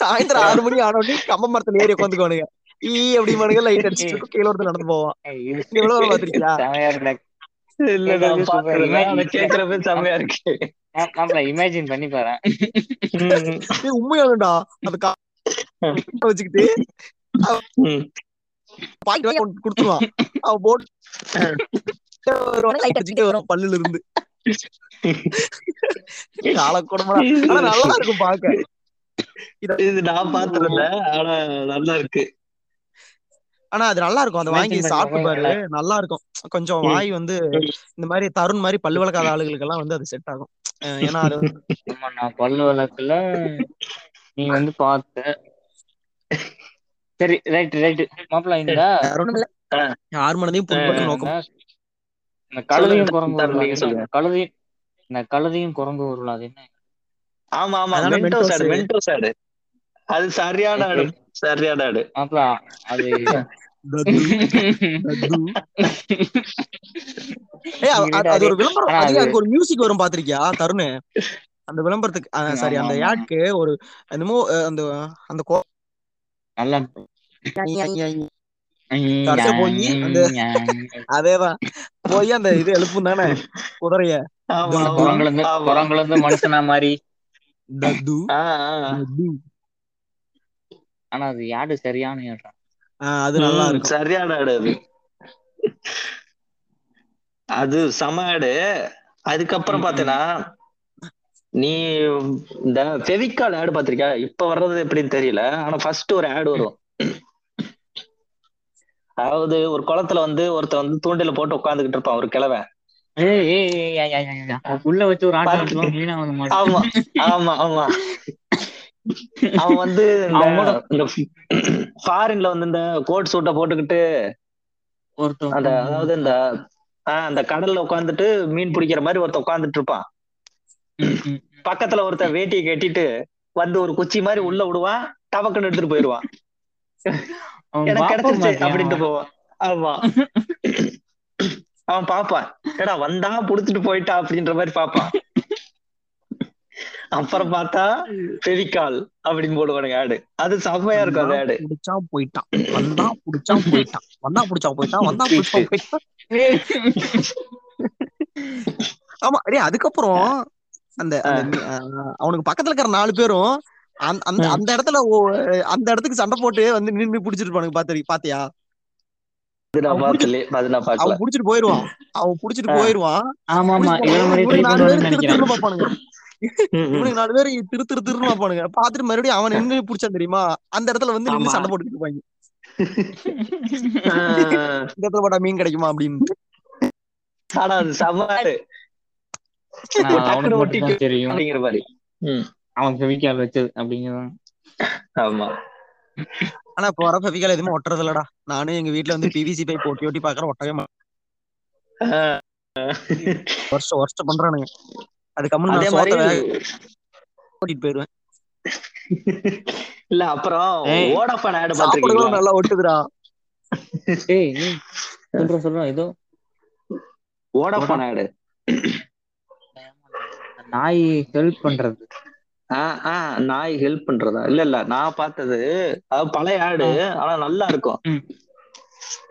சாயந்தரம் ஆறு மணி ஆன உடனே கம்ப மரத்துல ஏறி உட்காந்துக்குவானுங்க ஈ அப்படிமானுங்க லைட் அடிச்சுட்டு இருக்கும் கீழே ஒருத்தர் நடந்து போவான். எவ்வளவு பாத்திருக்கியா? இமேஜின் பண்ணி பாரு கா வச்சுக்கிட்டு கொடுத்துருவான். அவன் போட்டு வரும் பல்லுல இருந்து காலக்கூடமா. ஆனா நல்லா இருக்கும் பாக்க. இது நான் பார்த்ததில்ல. ஆனா நல்லா இருக்கு. ஆனா அது நல்லா இருக்கும். அதை வாங்கி சாப்பிட்டு பாரு. நல்லா இருக்கும். கொஞ்சம். வாய் வந்து இந்த மாதிரி தருண் மாதிரி பல்லு வளர்க்காத ஆளுகளுக்கு எல்லாம் வந்து அது செட் ஆகும். ஏன்னா அது ஆமா நான் பல்லு வழக்குல நீ வந்து பார்த்த. சரி ரைட் ரைட் மாப்பிள்ள இந்த யார் மனதையும் புண்பட்டு நோக்கம். இந்த கழுதையும் குரங்கு? கழுதை இந்த கழுதையும் குரங்கு வரும்ல அது என்ன? ஆமா ஆமா. மென்டோஸ். ஆடு மென்டோஸ் ஆடு. அது சரியான ஆடு சரியான ஆடு. மாப்பிள்ள அது அது- ஒரு விளம்பரம். அதுக்கு ஒரு மியூசிக் வரும் பாத்திருக்கியா தருண்? அந்த விளம்பரத்துக்கு சாரி அந்த ஆமா. யாட்க்கு ஒரு என்னமோ அந்த அந்த கோ- நல்லா போயி அந்த- அதேதான் போய் அந்த இது எழுப்பும் தானே குதிரைய மனுஷனா மாதிரி. ஆனா அது யாடு சரியான அது நல்லா சரியான ஆடு அது அது செம ஆடு அதுக்கப்புறம். பாத்தீங்கன்னா நீ இந்த ஃபெவிகால் ஆடு பாத்திருக்கியா இப்ப வர்றது எப்படின்னு தெரியல ஆனா ஃபர்ஸ்ட் ஒரு ஆடு வரும் அதாவது ஒரு குளத்துல வந்து ஒருத்தன் வந்து தூண்டில போட்டு உட்காந்துக்கிட்டு இருப்பான் ஒரு ஏய். உள்ள வச்சு ஒரு ஆமா ஆமா ஆமா. அவன் வந்து இந்த- ஃபாரின்ல வந்து இந்த கோட் சூட்டை போட்டுக்கிட்டு அந்த அதாவது இந்த அந்த கடல்ல உட்காந்துட்டு மீன் பிடிக்கிற மாதிரி ஒருத்தன் உட்காந்துட்டு இருப்பான். பக்கத்துல ஒருத்தன் வேட்டியை கட்டிட்டு வந்து ஒரு குச்சி மாதிரி உள்ள விடுவான் டபக்குன்னு எடுத்துட்டு போயிடுவான். எனக்கு கிடைச்சிருச்சு? அப்படின்ட்டு போவான். ஆமா. அவன் பாப்பான். ஏடா வந்தா புடிச்சிட்டு போயிட்டா அப்படின்ற மாதிரி பாப்பான். அப்புறம் பார்த்தா ஃபெவிகால் அப்படின்னு போடுவானுங்க ஆடு. அது செம்மையா இருக்கும் அந்த ஆடு. புடிச்சா போயிட்டான். வந்தா புடிச்சா போயிட்டான். வந்தா புடிச்சா போயிட்டான். வந்தா புடிச்சா போயிட்டான். ஆமா அதுக்கப்புறம் அந்த அவனுக்கு பக்கத்துல இருக்கிற நாலு பேரும் அந்த அந்த அந்த இடத்துல அந்த இடத்துக்கு சண்டை போட்டு வந்து நின்னு புடிச்சிட்டு இருப்பானுங்க பாத்து பாத்தியா? அது நான் அவன் புடிச்சிட்டு போயிருவான். அவன் புடிச்சிட்டு. போயிருவான். நாலு பேர் பண்ணுவான்னு திரு நினைக்கிறேன். திருன்னு பாப்பானுங்க. இவனுக்கு நாலு பேர் திரு திரு திருன்னு பாப்பானுங்க. பாத்துட்டு மறுபடியும் அவன் நின்னு புடிச்சான் தெரியுமா? அந்த இடத்துல வந்து ஆமா. சண்டை போட்டுட்டு இருப்பாங்க. இந்த இடத்துல போட்டா மீன் கிடைக்குமா அப்படின்னு. ஆனா தெரியும். அப்படிங்கிற மாதிரி. ம். அவன் ஃபெவிகால் வச்சது அப்படிங்கிறதான் ஆமா. ஆனா வர ஃபெவிகால் எதுவுமே ஒட்டுறது இல்லடா நானும் எங்க வீட்ல வந்து பிவிசி பைப் ஒட்டி ஒட்டி பாக்குறேன் ஒட்டவே. வருஷம் வருஷம் பண்றானுங்க. அது மாதிரி வேக ஓட்டிட்டு போயிருவேன். இல்ல அப்புறம். ஓடாஃபன் ஆடு பாத்திருக்கீங்களா நல்லா ஒட்டுதுடா. ஏய் சொல்ற சொல்ற ஏதோ. வோடாஃபோன் ஆடு நாய் ஹெல்ப் பண்றது. நாய் ஹெல்ப் பண்றதா? இல்ல இல்ல நான் பார்த்தது அது பழைய ஆடு ஆனா நல்லா இருக்கும்.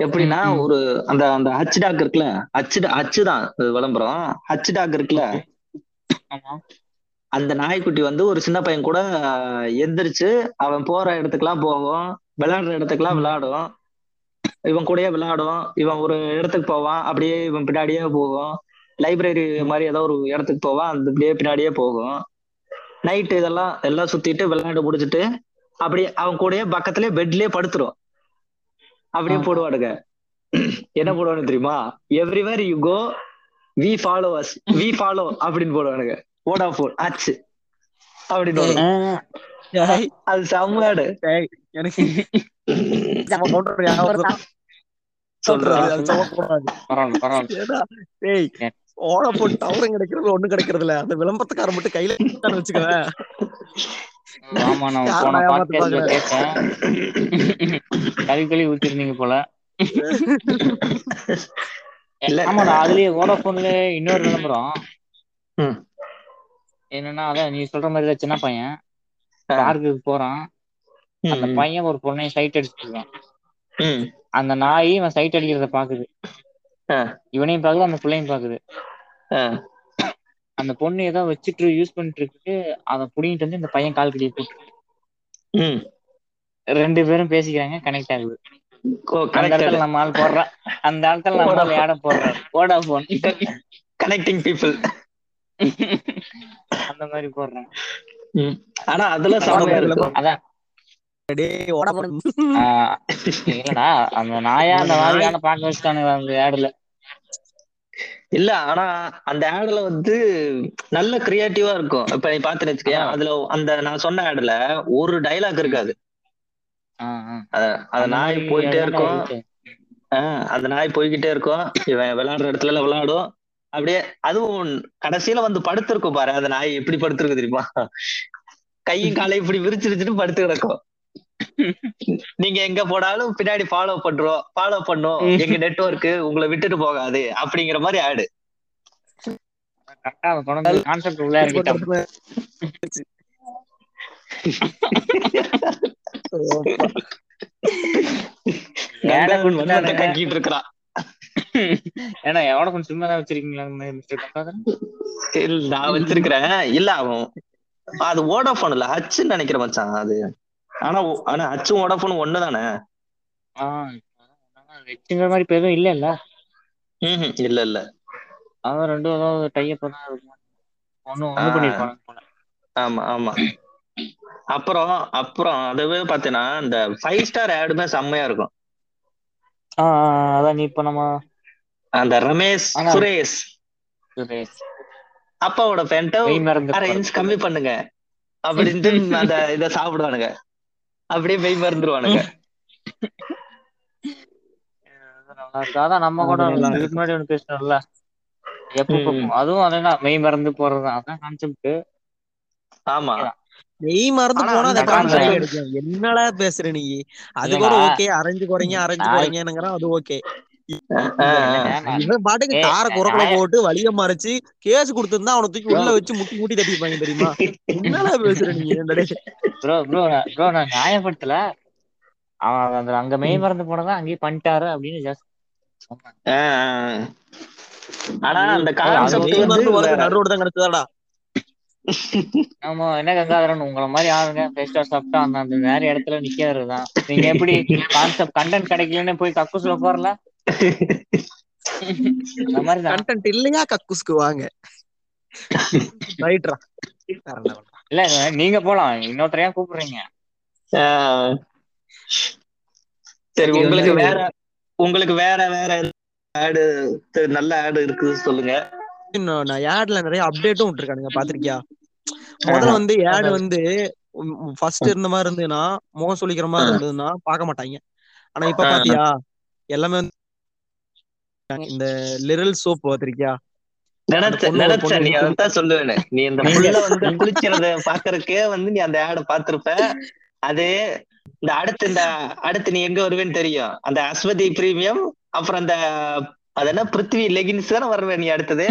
எப்படின்னா. ஒரு அந்த அந்த ஹச் டாக் இருக்குல்ல ஹச் ஹச் தான் விளம்பரம். ஹச் டாக் இருக்குல்ல அந்த நாய்க்குட்டி வந்து ஒரு சின்ன பையன் கூட ஆஹ், எந்திரிச்சு அவன் போற இடத்துக்குலாம் போகும் விளையாடுற இடத்துக்குலாம் விளையாடும். இவன் கூடயே விளையாடும் இவன் ஒரு இடத்துக்கு போவான் அப்படியே இவன் பின்னாடியே போகும். லைப்ரரி மாதிரி ஏதோ ஒரு இடத்துக்கு போவான் அந்த அப்படியே பின்னாடியே போகும். நைட்டு இதெல்லாம் எல்லாம் சுத்திட்டு விளையாண்டு முடிச்சிட்டு அப்படியே அவன் கூடயே பக்கத்துலயே பெட்லயே படுத்துரும். அப்படியே. போடுவானுங்க. என்ன போடுவானு தெரியுமா? Everywhere you go we follow us we follow அப்படின்னு போடுவானுங்க. வோடாஃபோன் ஆச்சு அப்படின்னு அது செம்மையாடு. எனக்கு நம்ம டேய், வோடாஃபோன் டவரும் கிடைக்கிறது ஒண்ணும் கிடைக்கிறது இல்ல. அந்த விளம்பரத்துக்காரன் மட்டும் கையில வச்சுக்கவேன் ஆமா நான் போல. இல்ல. ஆமாடா அதுலயே வோடாஃபோன்ல இன்னொரு விளம்பரம். ம். என்னன்னா அதான் நீ சொல்ற மாதிரி சின்ன பையன். பார்க்குக்கு போறான். அந்த பையன் ஒரு பொண்ணையும் சைட் அடிச்சுட்டு இருக்கான் ம், அந்த நாய் இவன் சைட் அடிக்கிறத பாக்குது. இவனையும் பாக்குது அந்த பிள்ளையும் பாக்குது. அந்த பொண்ணு ஏதோ வச்சுட்டு யூஸ் பண்ணிட்டு இருக்கு அதை புடிங்கிட்டு வந்து இந்த பையன் கால் கடியை போட்டு ம். ரெண்டு பேரும் பேசிக்கிறாங்க கனெக்ட் ஆகுது. அந்த. இடத்துல நம்ம ஆள் போடுறான் அந்த இடத்துல நம்ம ஆள் ஆட போடுறாரு? வோடாஃபோன் கனெக்டிங் பீப்புள் அந்த மாதிரி போடுறாங்க. ஆனா அதுல அதான். இல்லடா அந்த நாயா அந்த மாதிரியான பார்க்க வச்சுட்டானுங்க அந்த ஆடுல. இல்ல ஆனா அந்த ஆடுல வந்து நல்ல கிரியேட்டிவா இருக்கும். இப்ப நீ பாத்துன்னு வச்சுக்கேன் ஆமா. அதுல அந்த நான் சொன்ன ஆடுல ஒரு டைலாக் இருக்காது. அத- நாய் போயிட்டே இருக்கும். அந்த நாய் போய்கிட்டே இருக்கும். இவன் விளையாடுற இடத்துல எல்லாம் விளையாடும். அப்படியே அதுவும் கடைசியில வந்து படுத்திருக்கும் பாரு. அந்த நாய் எப்படி படுத்திருக்கு தெரியுமா? கையும் காலையும் இப்படி விரிச்சிருச்சுட்டு படுத்து கிடக்கும். நீங்க எங்க போனாலும் பின்னாடி ஃபாலோ பண்றோம். ஃபாலோ பண்ணும். எங்க நெட்வொர்க் உங்களை விட்டுட்டு போகாது. அப்படிங்கிற மாதிரி ஆடு. கக்கிட்டு இருக்கிறான். ஏன்னா கொஞ்சம் சும்மா தான் வச்சிருக்கீங்களா நான் வச்சிருக்கிறேன். இல்ல அவன். அது வோடாஃபோன் இல்ல ஹச்சுன்னு நினைக்கிறேன் மச்சான் அது. ஆனா ஆனா ஹச்சும் வோடாஃபோன் ஒண்ணுதானே? ஆஹ் வெச்சுங்கிற மாதிரி இப்ப எதுவும் இல்ல இல்ல ம்ஹும். இல்ல இல்ல அவன் ரெண்டும் ஏதாவது டைப் தான் இருக்கும்? ஒண்ணு ஒண்ணு போல. ஆமா ஆமா. அப்புறம் அப்புறம் அதுவே பாத்தீங்கன்னா இந்த ஃபைவ் ஸ்டார் ஆடுமே செம்மையா இருக்கும். அதான் நீ இப்ப நம்ம அந்த ரமேஷ் சுரேஷ். சுரேஷ். அப்பாவோட பேண்ட்டை அரை இன்ச் கம்மி பண்ணுங்க. அப்படின்ட்டு அந்த இத சாப்பிடுவானுங்க. அப்படியே மெய் மறந்துருவானுங்க. அதான் நம்ம கூட இதுக்கு முன்னாடி ஒண்ணு பேசணும்ல எப்ப. அதுவும் அதேதான் மெய் மறந்து போறது அதான் கான்செப்ட் ஆமா. நெய் மறந்து போனா அந்த கான்செப்ட் என்னடா பேசுற நீ? அது. கூட ஓகே அரைஞ்சு குறைங்க அரைஞ்சு குறைங்கிறான் அது ஓகே. இவன் பாட்டுக்கு கார குறக்குள்ள நாய- போட்டு வலிய மறைச்சு கேஸ் கொடுத்திருந்தா அவனை தூக்கி உள்ள வச்சு முட்டி முட்டி தட்டிப்பாங்க தெரியுமா? என்னடா பேசுற நீ? என்னடா ப்ரோ ப்ரோ ப்ரோ நான் நியாயப்படுத்தல. அவன் அந்த அங்க மெய் மறந்து போனதான் அங்கேயே பண்ணிட்டாரு அப்படின்னு ஜஸ்ட். ஆனா அந்த கான்செப்ட் வந்து நடுரோடு தான் கிடைச்சதாடா ஆமா என்ன கங்காதரன் உங்களை மாதிரி ஆளுங்க பெஸ்டா சாப்பிட்டா அந்த அந்த வேற இடத்துல நிக்கிறது தான் நீங்க எப்படி கான்செப்ட் கண்டென்ட் கிடைக்கலன்னு போய் கக்கூஸ்ல போறல? கண்டென்ட் இல்லையா கக்குஸ்க்கு வாங்க. ரைட்ரா இல்ல நீங்க போலாம். இன்னொருத்தரையா கூப்பிடுறீங்க. சரி உங்களுக்கு வேற உங்களுக்கு வேற வேற ஆடு நல்ல ஆடு இருக்குது சொல்லுங்க. இன்னும் நான் ஆட்ல நிறைய அப்டேட்டும் விட்டுருக்கானுங்க பாத்திருக்கியா? முதல்ல வந்து ஆட் வந்து ஃபர்ஸ்ட் இருந்த மாதிரி இருந்ததுன்னா முகம் சொல்லிக்கிற மாதிரி. இருந்ததுன்னா பார்க்க மாட்டாங்க. ஆனா இப்ப. பாத்தியா? எல்லாமே வந்து இந்த லிரல் சோப் பாத்திருக்கியா? நினைச்ச நீ அதான் சொல்லுவேன்னு நீ இந்த புள்ள வந்து குளிக்கிறத பாக்குறதுக்கே வந்து நீ அந்த ஆட பாத்திருப்ப. அது இந்த அடுத்து இந்த அடுத்து நீ எங்க வருவேன்னு தெரியும். அந்த அஸ்வதி பிரீமியம் அப்புறம் அந்த அது என்ன பிருத்வி லெகின்ஸ் தானே வருவே நீ அடுத்தது?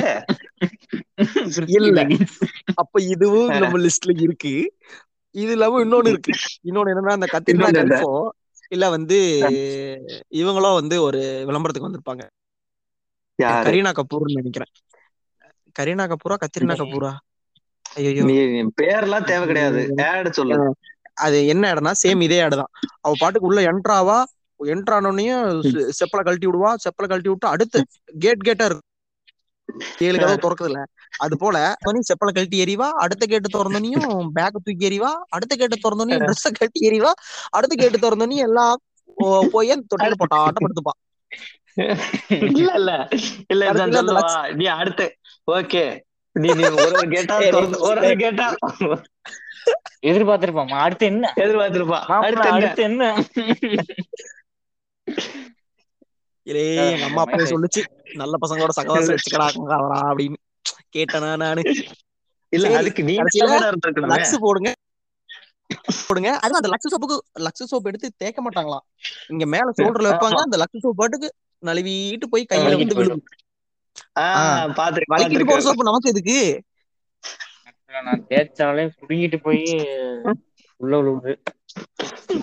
இல்ல. அப்ப இதுவும் நம்ம லிஸ்ட்ல இருக்கு. இது இல்லாம இன்னொன்னு இருக்கு. இன்னொன்னு என்னன்னா அந்த? கல்ஃபோ இல்ல வந்து இவங்களும் வந்து ஒரு விளம்பரத்துக்கு வந்திருப்பாங்க. கரீனா கபூர்னு நினைக்கிறேன். கரீனா கபூரா கத்ரினா கபூரா? ஐயோ பேர்லாம் தேவை கிடையாது. ஆட் சொல்லு. அது என்ன இடம்னா சேம் இதே இடம் தான் அவ பாட்டுக்கு உள்ள என்ட்ராவா என்ட்ரானோடனையும் செப்பலை கழட்டி விடுவா செப்பலை கழட்டி விட்டு அடுத்து கேட் கேட்டா இருக்கும் ஏழு கதவு திறக்குதுல. அது போல செப்பலை கழட்டி எறிவா அடுத்த கேட்டு திறந்தோனையும் பேக்க தூக்கி எறிவா அடுத்த கேட்டு திறந்தோனையும் ட்ரெஸ்ஸ கழட்டி எறிவா அடுத்த கேட்டு திறந்தோனையும் எல்லாம் போய் தொட்டில போட்டா ஆட்டப்படுத்துப்பா இல்ல இல்ல. இல்ல நான் சொல்லவா? நீ அடுத்து. ஓகே. நீ நீ ஒரு ஒரு கேட்டா ஏய், ஒரு ஒரு கேட்டா. எதிர்பார்த்திருப்பாமா? அடுத்து என்ன? எதிர்பார்த்திருப்பா. அடுத்து என்ன? அடுத்து என்ன? இதே எங்க அம்மா அப்பவே சொல்லுச்சு. நல்ல பசங்களோட சகவாசம் வச்சுக்கடா அவரா அப்படின்னு. கேட்டனா நானு? இல்ல அதுக்கு நீ லக்ஸ் போடுங்க. போடுங்க. அது அந்த லக்ஸ் சோப்புக்கு லக்ஸ் சோப் எடுத்து தேய்க்க மாட்டாங்களாம். இங்க மேல ஷோல்டர்ல வைப்பாங்க. அந்த லக்ஸ் சோப் பாட்டுக்கு நழுவிட்டு போய் கையில வந்து விழுகும் வலிக்கிட்டு போற சோப்பு நமக்கு எதுக்கு நான் தேய்ச்சாலே புடுங்கிட்டு போய் உள்ள விழுவுது.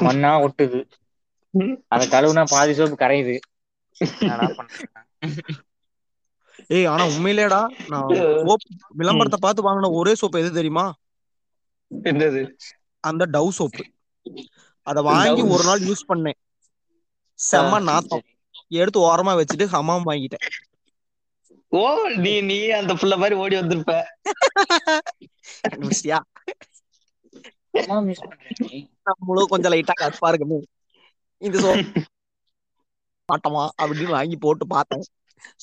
மண்ணா ஒட்டுது. அத கழுவுனா பாதி சோப்பு கரையுது? ஏய் ஆனா உண்மையிலேடா நான் சோப் விளம்பரத்தை பார்த்து வாங்கின ஒரே சோப் எது தெரியுமா? என்னது? அந்த டவ் சோப்பு. அத வாங்கி. ஒரு நாள் யூஸ் பண்ணேன். செம்ம நாத்தம். எடுத்து ஓரமா வச்சுட்டு ஹமாம் வாங்கிட்டேன். ஓ நீ நீ அந்த புள்ள மாதிரி ஓடி வந்திருப்ப. நம்மளும் கொஞ்சம் லைட்டா கற்பா இருக்குமே இந்த சோப் மாட்டமா அப்படின்னு வாங்கி போட்டு பார்த்தேன்.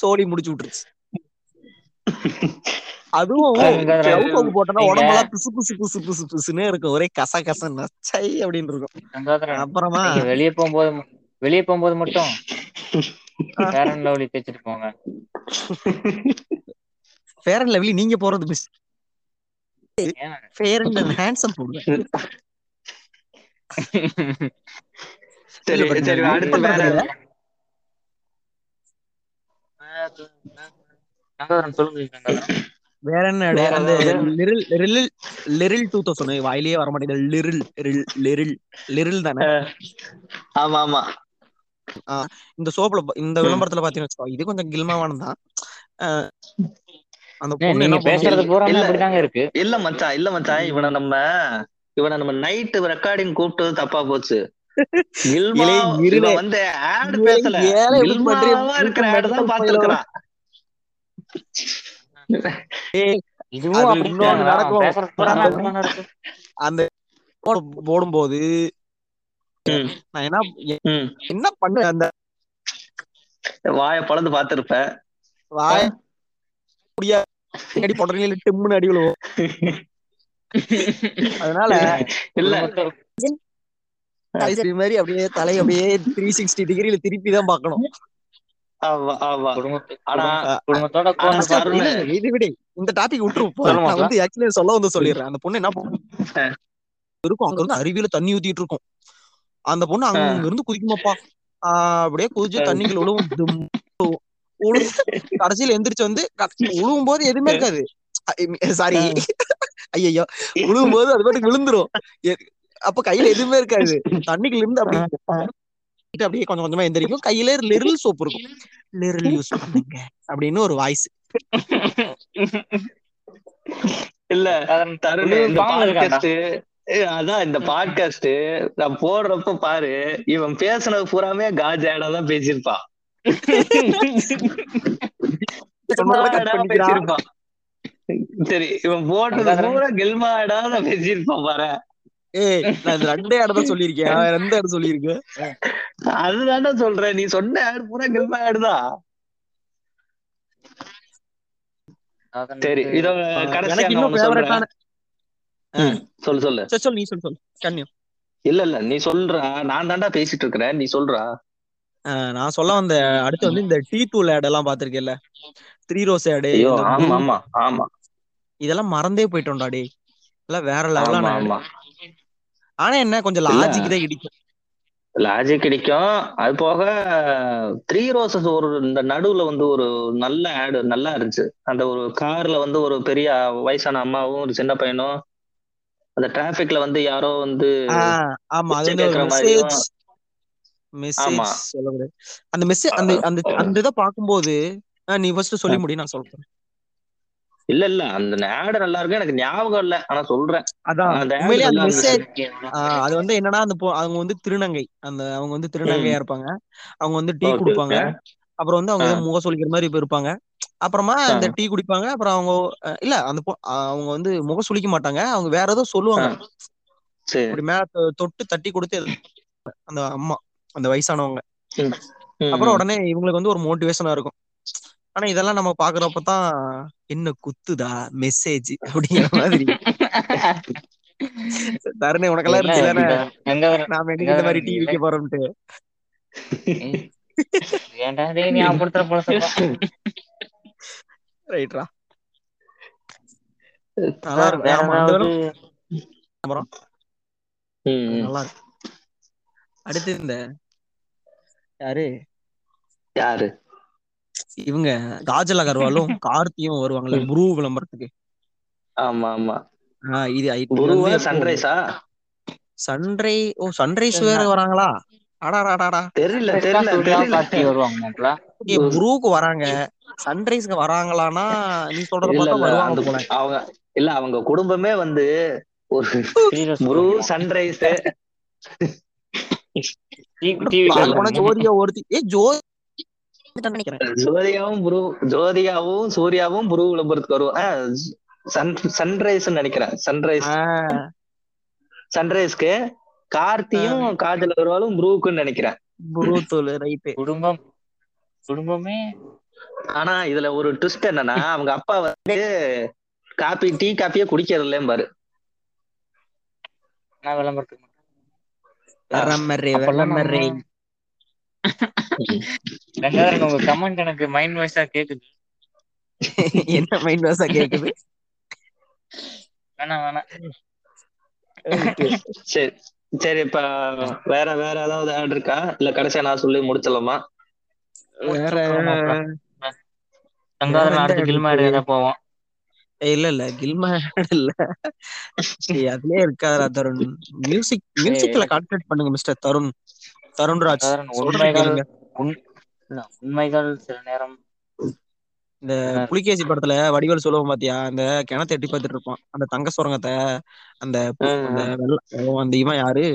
சோலி முடிச்சு விட்டுருச்சு. அதுவும் போட்டோம்னா உடம்பெல்லாம் பிசு பிசு பிசு பிசு பிசுன்னு இருக்கும். ஒரே கச கச நச்சை அப்படின்னு இருக்கும். அப்புறமா வெளிய போகும்போது வெளிய போகும்போது மட்டும் ஃபேர் அண்ட் லவ்லி தேய்ச்சிட்டு போங்க. ஃபேர் அண்ட் லவ்லி நீங்க போறது மிஸ்? ஃபேர் அண்ட் ஹேண்ட்ஸம் போடுவேன் சரி சரி நான் அடுத்து வேற. வேற என்ன அந்த ஏதாவது? Liril Liril Liril two thousand வாயிலேயே வர மாட்டேங்குது லிரில் லிரில் லிரில் தானே? ஆமா ஆமா. இந்த சோப்புல இந்த. விளம்பரத்துல பாத்தீங்கன்னு வச்சுக்கோ இது கொஞ்சம் கில்மாவானது தான் அந்த பொண்ணு பேசுறது பூராமே. அப்படிதாங்க இருக்கு இல்ல மச்சான் இல்ல மச்சான் இவனை நம்ம இவனை நம்ம நைட் ரெக்கார்டிங் கூப்பிட்டது தப்பா போச்சு வந்து ஆட் பேசல? கில்மாவா இருக்கிற ஆட் தான் பாத்துருக்கான் இதுவும்? நடக்கும். அந்த போடும்போது. நான் என்ன. என்ன பண்ண அந்த வாய பழந்து பாத்திருப்ப வாய முடியாது அடி போடுறீங்க டிம்முன்னு அடி விழுவும். அதனால இல்ல. மாதிரி அப்படியே தலை அப்படியே த்ரீ சிக்ஸ்டி டிகிரில திருப்பி தான் விடு. இந்த டாபிக் சொல்லுமா, நான் வந்து ஆக்சுவலி சொல்ல வந்து சொல்லிடுறேன். அந்த பொண்ணு என்ன. இருக்கும் அங்க இருந்து அருவியில தண்ணி ஊத்திட்டு இருக்கும். அந்த பொண்ணு அங்க இருந்து குதிக்குமாப்பா. ஆஹ் அப்படியே குதிச்சு. தண்ணிக்குள்ள. விழு- கடைசியில எந்திரிச்சு வந்து விழுவும் போது எதுவுமே இருக்காது. சாரி. ஐயோ விழுவும் போது அது பாட்டுக்கு விழுந்துரும். அப்ப கையில எதுவுமே இருக்காது. தண்ணிக்குள்ள இருந்து அப்படியே அப்படியே கொஞ்சம் கொஞ்சமா எந்திரிக்கும். கையில லிரில் சோப் இருக்கும். லிரில் யூஸ் பண்ணுங்க. அப்படின்னு ஒரு வாய்ஸ். இல்ல அதன் இந்த. பாட்காஸ்ட் நான் போடுறப்ப பாரு இவன் பேசுனது பூராமே காஜ் ஆடா தான் பேசியிருப்பான். ஆடா சரி இவன் போட்டது பூரா கெல்மா ஆடா தான் பேசியிருப்பான் பாரு. ஏய் நான் ரெண்டே தான் சொல்லியிருக்கேன். எந்த இடம் சொல்லியிருக்கேன்? அதுதான்டா சொல்றேன். நீ சொன்ன ஆடு பூரா கெல்மா ஆடுதான் அதன் சரி இதோ கடைசியா சொல்லு சொல்லு. சரி சொல்லு நீ சொல்லு சொல்லு. கன்னியம் இல்ல இல்ல நீ சொல்றா. நான் தான்டா பேசிட்டு இருக்கிறேன். நீ சொல்றா. நான் சொல்ல வந்த அடுத்து வந்து இந்த டீ தூள் ஆட் எல்லாம் பாத்திருக்கேன்ல த்ரீ ரோஸ் ஆடு ஆமா ஆமா ஆமா. இதெல்லாம் மறந்தே போயிட்டோம்டா டேய். எல்லாம் வேற லெவலான ஆனா என்ன கொஞ்சம். லாஜிக் தான் இடிக்கும். லாஜிக் கிடைக்கும் அது போக த்ரீ ரோசஸ் ஒரு இந்த நடுவுல வந்து ஒரு நல்ல ஆடு நல்லா இருந்துச்சு. அந்த ஒரு கார்ல வந்து ஒரு பெரிய வயசான அம்மாவும் ஒரு சின்ன பையனும் அந்த டிராபிக்ல வந்து யாரோ வந்து ஆமா. அது மெசேஜ் மெசேஜ் அந்த மெசேஜ் அந்த அந்த அந்த இதை பார்க்கும்போது ஆஹ் நீ ஃபர்ஸ்ட் சொல்லி முடி நான் சொல்றேன். இல்ல இல்ல. அந்த ஆடு நல்லா இருக்கு. எனக்கு ஞாபகம் இல்ல. ஆனா சொல்றேன். அதான். உண்மையிலேயே அந்த மெசேஜ் அது வந்து என்னன்னா அந்த அவங்க வந்து திருநங்கை. அந்த அவங்க வந்து திருநங்கையா இருப்பாங்க. அவங்க வந்து டீ குடுப்பாங்க. அப்புறம் வந்து அவங்க முக சொல்லிக்கிற மாதிரி இப்ப இருப்பாங்க. அப்புறமா இந்த டீ குடிப்பாங்க. அப்புறம் அவங்க இல்ல அந்த அவங்க வந்து முக சுளிக்க மாட்டாங்க. அவங்க வேற ஏதோ சொல்லுவாங்க. இப்படி மேல தொட்டு தட்டி கொடுத்து அந்த அம்மா அந்த வயசானவங்க. அப்புறம். உடனே இவங்களுக்கு வந்து ஒரு மோட்டிவேஷனா இருக்கும். ஆனா இதெல்லாம் நம்ம பாக்குறப்ப தான் என்ன குத்துதா? மெசேஜ் அப்படிங்கிற மாதிரி. தருணே உனக்கெல்லாம் இருந்துச்சு நாம என்னைக்கு இந்த மாதிரி டீ விற்க போறோம்ட்டு ஏன்டா டேய் ஞாபகப்படுத்துற ரைட்ரா நல்லா அப்புறம். நல்லா அடுத்து இந்த யாரு? யாரு? இவங்க காஜல் அகர்வாலும் கார்த்தியும் வருவாங்கல்ல ம். புரு விளம்பரத்துக்கு. ஆமா ஆமா. ஆஹ் இது சன்ரைஸா? சன்ரை ஓ சன்ரைஸ் வேற வராங்களா? அடாடாடாடா. தெரியல வராங்க. சன்ரைஸ்க்கு வராங்களான்னா நீ சொல்றத இல்ல பார்த்தா வருவாங்க போல. அவங்க இல்ல அவங்க குடும்பமே வந்து ஒரு ப்ரூ சன்ரைஸ் ஒருத்தி ஏ ஜோதி நினைக்கிறேன். ஜோதிகாவும் ப்ரூ ஜோதிகாவும் சூர்யாவும் ப்ரூ விளம்பரத்துக்கு வருவோம் சன்ரைஸ் நினைக்கிறேன். சன்ரைஸ் சன்ரைஸ்க்கு கார்த்தியும் காஜல் அகர்வாலும் ப்ரூக்குன்னு நினைக்கிறேன். புரு தோல் ரைட்டு. குடும்பம் குடும்பமே. ஆனா இதுல ஒரு ட்விஸ்ட் என்னன்னா அவங்க அப்பா வந்து காப்பி டீ காப்பியே குடிக்கிறது இல்லையும் பாரு. நான் விளம்பரத்துக்கு? உங்க கமெண்ட் எனக்கு மைண்ட் வாய்ஸா கேக்குது. என்ன மைண்ட் வாசா கேக்குது? வேணாம் வேணாம். சரி. சரி இப்ப வேற வேற ஏதாவது ஆட் இருக்கா? இல்ல கடைசியா நான் சொல்லி முடிச்சலாமா வேற கங்காதரன் வேற அடுத்து கில்மாடு போவோம்? இல்ல இல்ல கில்மா இல்ல. அதுலயே இருக்காதா தருண். மியூசிக் மியூசிக்ல கான்சென்ட்ரேட் பண்ணுங்க மிஸ்டர் தருண். தருண்ராஜ் உண்மைகள் உண்மைகள் சில நேரம் இந்த புலிகேசி படத்துல வடிவேல் சொல்லுவோம் பாத்தியா? அந்த கிணத்தை எட்டி பார்த்துட்டு இருப்பான். அந்த தங்க சுரங்கத்தை அந்த அந்த இவன் யாரு?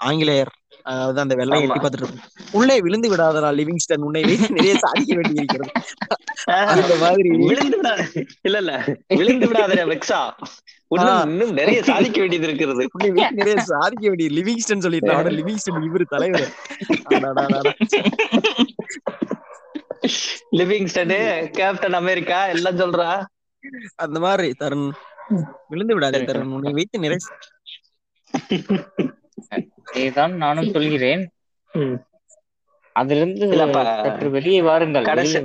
ஆங்கிலேயர். அதாவது அந்த வெள்ளை ஆமா. எட்டி பார்த்துட்டு இருப்பான். உள்ளே விழுந்து விடாதடா லிவிங்ஸ்டன். உன்னை நிறைய சாதிக்க வேண்டி இருக்கிறது அந்த மாதிரி. விழுந்து விடாத இல்ல இல்ல. விழுந்து விடாத வெக்ஸா. இன்னும் நிறைய சாதிக்க வேண்டியது இருக்கிறது நிறைய சாதிக்க வேண்டிய லிவிங்ஸ்டன் சொல்லிட்டு லிவிங்ஸ்டன் இவரு தலைவர். லிவிங்ஸ்டனு கேப்டன் அமெரிக்கா எல்லாம் சொல்றா. அந்த மாதிரி தருண். விழுந்து விடாதே. தருண். உன்னை வைத்து நிறைய இதுதான் நானும் சொல்கிறேன். அதிலிருந்து சற்று வெளியே வாருங்கள் கடைசி-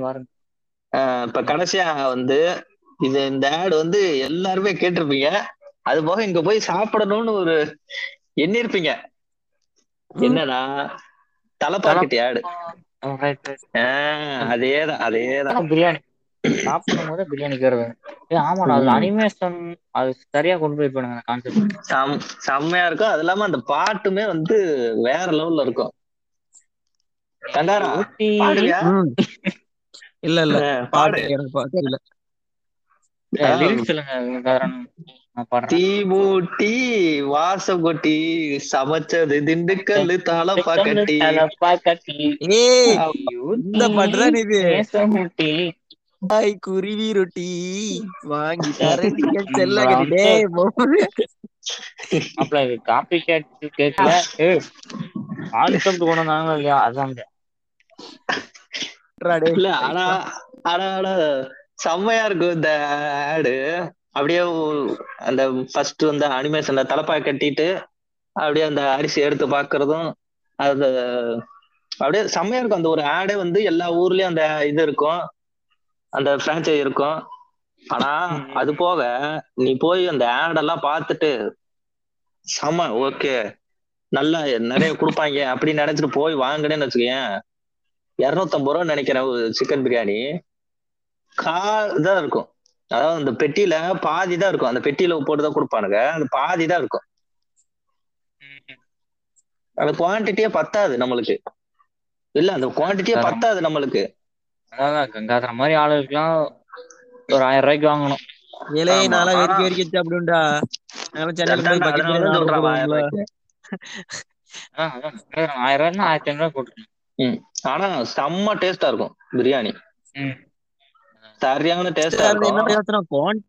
இப்ப கடைசியா வந்து இது இந்த ஆடு வந்து எல்லாருமே கேட்டிருப்பீங்க. அது போக இங்க போய் சாப்பிடணும்னு ஒரு எண்ணிருப்பீங்க. என்னன்னா தலைப்பாக்கெட்டி ஆடு அதேதான் அதேதான். பிரியாணி. சாப்பிடும் போது பிரியாணிக்கு வருவேன் ஆமாடா அது. அனிமேஷன் அது சரியா கொண்டு போய் பண்ணுங்க கான்செப்ட் செம் செம்மையா இருக்கும். அது இல்லாம அந்த பாட்டுமே வந்து வேற லெவல்ல இருக்கும். கண்டாரா. இல்ல இல்ல. பாடு. எனக்கு பாட்டு இல்ல. சொல்லுங்க தீமூட்டி வாசம் கொட்டி சமைச்சது திண்டுக்கல்லு தாளப்பா கட்டி. தலப்பா கட்டி. இந்த பாட்டுதான் இது. ஹாய் குருவி ரொட்டி. வாங்கி தரண்டிங்க செல்ல. அப்பல இது காப்பி கேட்டு கேட்கல ஏய் கான்செப்ட் கொண்டு வந்தாங்க இல்லையா? டேய். இல்ல ஆனா ஆனா ஆனா செம்மையா இருக்கும் இந்த ஆடு. அப்படியே அந்த ஃபர்ஸ்ட் வந்து அனிமேஷன்ல தலைப்பாய் கட்டிட்டு அப்படியே அந்த அரிசி எடுத்து பாக்குறதும் அது அப்படியே செம்மையா இருக்கும். அந்த ஒரு ஆடே வந்து எல்லா ஊர்லயும் அந்த இது இருக்கும். அந்த பிரான்ச்சைஸ் இருக்கும். ஆனா. அது போக நீ போய் அந்த ஆடெல்லாம் பார்த்துட்டு செம ஓகே நல்லா நிறைய கொடுப்பாங்க அப்படின்னு நினைச்சிட்டு போய் வாங்கினேன்னு வச்சுக்கேன் இருநூத்தம்பது ரூபா நினைக்கிறேன் சிக்கன் பிரியாணி கா இதான் இருக்கும். அதாவது அந்த பெட்டியில பாதி தான் இருக்கும். அந்த பெட்டியில போட்டுதான் கொடுப்பானுங்க. அந்த பாதி தான் இருக்கும். அந்த குவான்டிட்டியே பத்தாது நம்மளுக்கு. இல்ல அந்த குவான்டிட்டியே. பத்தாது நம்மளுக்கு. அதான் கங்காதர மாதிரி ஆளுகளுக்குலாம் ஒரு ஆயிரம் ரூபாய்க்கு வாங்கணும். ஏலே ஆமா. நாளா வெறிக்க ஆனா- வெறிக்க சாப்பிடுண்டா நாளா சென்னையில போய் அதான்டா, பக்கெட் அதனால பிரியாணி தான் ஆர்டர் சொல்றேன் ஆயிரம் ரூபாய்னா ஆயிரத்தி ஐநூறு ரூபாய் போட்டுருக்கேன் ஆனா செம்ம டேஸ்டா இருக்கும் பிரியாணி. சரியான டேஸ்டா இருக்கும்.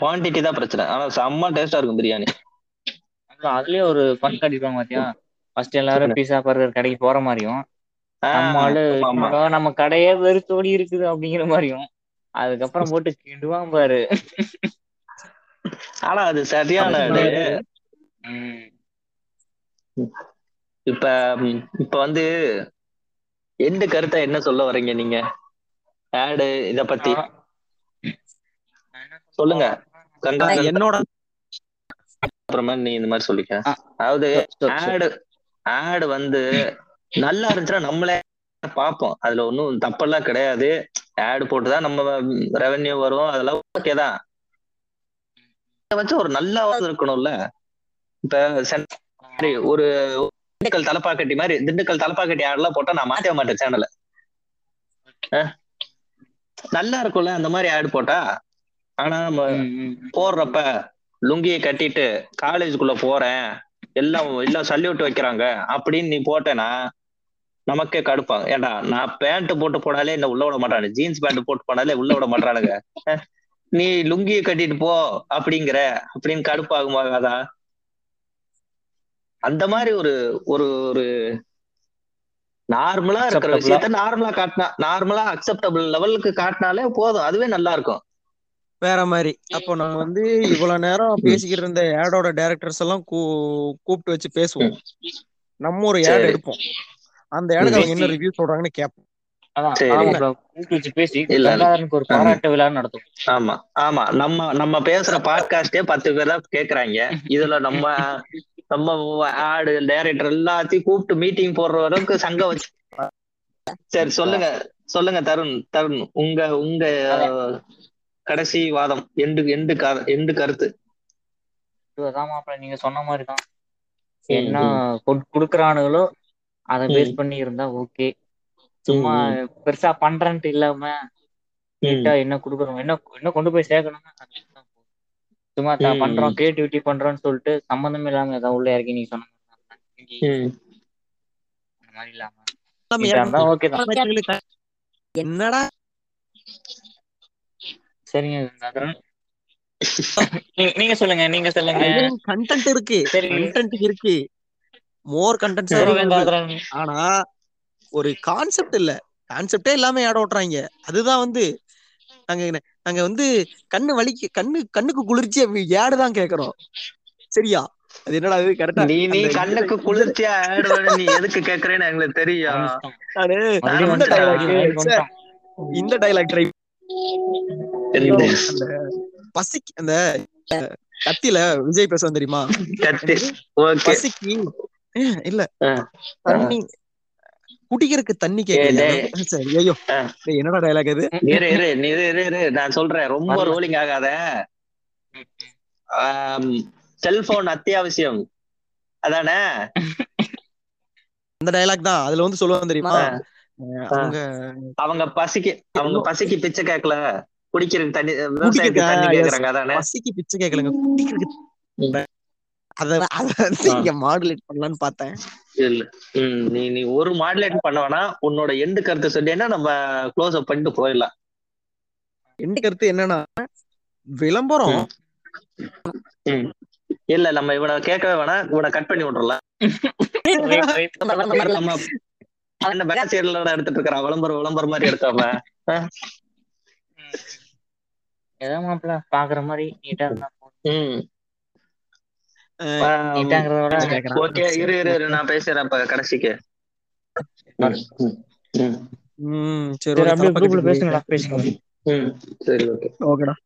குவான்டிட்டி தான் பிரச்சனை. ஆனா செம்ம டேஸ்டா இருக்கும் பிரியாணி. அதுலயே ஒரு ஃபன் காட்டிருப்பாங்க பாத்தியா? ஃபர்ஸ்ட் எல்லாரும் பீஸா பர்கர் கடைக்கு போற மாதிரியும். நம்ம ஆளு ஆமா, ஆமா. "என்னடா, நம்ம கடையே வெறுத்தோடி இருக்குது அப்படிங்கிற மாதிரியும். அதுக்கப்புறம் போட்டு கிண்டுவான் பாரு. ஆனா அது சரியான. இப்ப இப்ப வந்து எந்த கருத்தை என்ன சொல்ல வர்றீங்க நீங்க? ஆடு இத பத்தி. சொல்லுங்க. என்னோட அப்புறமா நீ இந்த மாதிரி சொல்லிக்க. அதாவது ஆடு ஆடு வந்து நல்லா இருந்துச்சுன்னா நம்மளே பார்ப்போம். அதுல ஒன்றும் தப்பெல்லாம் கிடையாது. ஆடு போட்டுதான் நம்ம ரெவென்யூ வரும். அதெல்லாம் ஓகே தான். இத வச்சு ஒரு நல்லா இருக்கணும்ல. இப்ப ஒரு திண்டுக்கல் தலப்பாக்கட்டி மாதிரி திண்டுக்கல் தலப்பாக்கட்டி ஆடெல்லாம் போட்டா நான் மாட்டவே மாட்டேன் சேனலை நல்லா இருக்கும்ல அந்த மாதிரி ஆடு போட்டா? ஆனா நம்ம. போடுறப்ப லுங்கியை கட்டிட்டு காலேஜுக்குள்ள போறேன் எல்லாம் எல்லாம் சல்யூட் வைக்கிறாங்க அப்படின்னு நீ போட்டேன்னா நமக்கே கடுப்பாங்க ஏன்டா நான் பேண்ட் போட்டு போனாலே என்ன உள்ள விட மாட்டானு? ஜீன்ஸ் பேண்ட் போட்டு போனாலே உள்ள விட மாட்டானுங்க. நீ லுங்கியை கட்டிட்டு போ அப்படிங்கிற அப்படின்னு கடுப்பாகுமாகாதா? அந்த மாதிரி ஒரு ஒரு ஒரு நார்மலா இருக்கிற. விஷயத்த நார்மலா காட்டினா நார்மலா அக்செப்டபிள் லெவலுக்கு காட்டினாலே போதும். அதுவே நல்லா இருக்கும். வேற மாதிரி. அப்போ நம்ம வந்து இவ்வளவு நேரம் பேசிக்கிட்டு இருந்த ஏடோட டைரக்டர்ஸ் எல்லாம் கூ- கூப்பிட்டு வச்சு பேசுவோம். நம்ம ஒரு ஏட். எடுப்போம். அந்த ஏடுக்கு அவங்க என்ன ரிவ்யூ சொல்றாங்கன்னு கேட்போம். கங்காதரனுக்கு ஒரு பாராட்டு விழா நடத்தும் ஆமா ஆமா. நம்ம நம்ம பேசுற பாட்காஸ்டே பத்து பேர் தான் கேக்குறாங்க. இதுல நம்ம நம்ம ஆடு டைரக்டர் எல்லாத்தையும் கூப்பிட்டு மீட்டிங் போடுற அளவுக்கு சங்கம் வச்சு சரி சொல்லுங்க. சொல்லுங்க தருண் தருண். உங்க உங்க கடைசி வாதம். எண்டு எண்டு எண்டு கருத்து? அதான் மாப்பிள்ள நீங்க சொன்ன மாதிரி தான் என்ன கொடு- குடுக்குறானுங்களோ அதை. பேஸ் பண்ணி இருந்தா ஓகே சும்மா பெருசா பண்றேன்ட்டு இல்லாம நீட்டா என்ன குடுக்குறோம் என்ன என்ன கொண்டு போய் போதும். சும்மா பண்றோம். கிரியேட்டிவிட்டி பண்றோம்னு சொல்லிட்டு சம்பந்தம் இல்லாம ஏதாவது உள்ள இறக்கி நீங்க சொன்ன மாதிரி. அந்த இல்லாம. ஓகே தான். என்னடா? சரிங்க நீங்க- சொல்லுங்க நீங்க சொல்லுங்க. கண்டென்ட் இருக்கு. சரி. கண்டென்ட் இருக்கு. மோர் கண்டென்ட்ஸ் ஆனா ஒரு கான்செப்ட் இல்ல. கான்செப்டே இல்லாம ஏட ஓட்டுறாங்க. அதுதான் வந்து நாங்க நாங்க வந்து கண்ணு வலிக்கு கண்ணு கண்ணுக்கு குளிர்ச்சியா ஏடு தான் கேக்குறோம். சரியா? அது என்னடா அது கரெக்டா? நீ நீ கண்ணுக்கு குளிர்ச்சியா வேணும் நீ எதுக்கு கேக்குறேன்னு எங்களுக்கு தெரியும். இந்த வந்துட்டான். இந்த டைலாக் ட்ரை பசிக்கு அந்த கத்தில விஜய் பேசுவான் தெரியுமா? கத்தி. ஓகே. பசிக்கு. இல்ல. தண்ணி குடிக்கிறதுக்கு தண்ணி. டேய், என்னடா டைலாக் இது? இரு இரு இரு இரு இரு. நான் சொல்றேன். ரொம்ப. ரோலிங் ஆகாத. செல்போன் அத்தியாவசியம். அதானே? அந்த டைலாக் தான். அதுல வந்து சொல்லுவான் தெரியுமா? அவங்க அவங்க பசிக்கு அவங்க பசிக்கு பிச்சை கேட்கல குடிக்கிறதுக்கு தண்ணி விவசாயத்துக்கு தண்ணி. கேக்குறாங்க. அதானே? பசிக்கு பிச்சை கேட்கலங்க குடிக்கிறதுக்கு. அத அத வந்து. இங்க மாடுலேட் பண்ணலாம்னு பார்த்தேன். இல்ல நீ நீ ஒரு மாடுலேட் பண்ண வேணா உன்னோட எண்டு கருத்தை சொன்னீங்கன்னா நம்ம க்ளோஸ் அப் பண்ணிட்டு போயிடலாம். என் கருத்து என்னன்னா விளம்பரம். இல்ல நம்ம இவனை கேட்கவே வேணாம் இவனை கட் பண்ணி விட்டுறலாம். நம்ம அந்த பேக் சைடுல எடுத்துட்டு இருக்கிறான் விளம்பரம் விளம்பரம் மாதிரி எடுக்காம. ஏதோ மாப்பிள்ள பாக்குற மாதிரி நீட்டா இருந்தா போதும். ம் அஹ், நீட்டாங்கிறத விட கேக்குறான். ஓகே இரு இரு இரு நான் பேசுறேன் கடைசிக்கு. ம், சரி அப்படியே குரூப்ல பேசுங்கடா பேசுங்க ம். சரி ஓகே. ஓகேடா.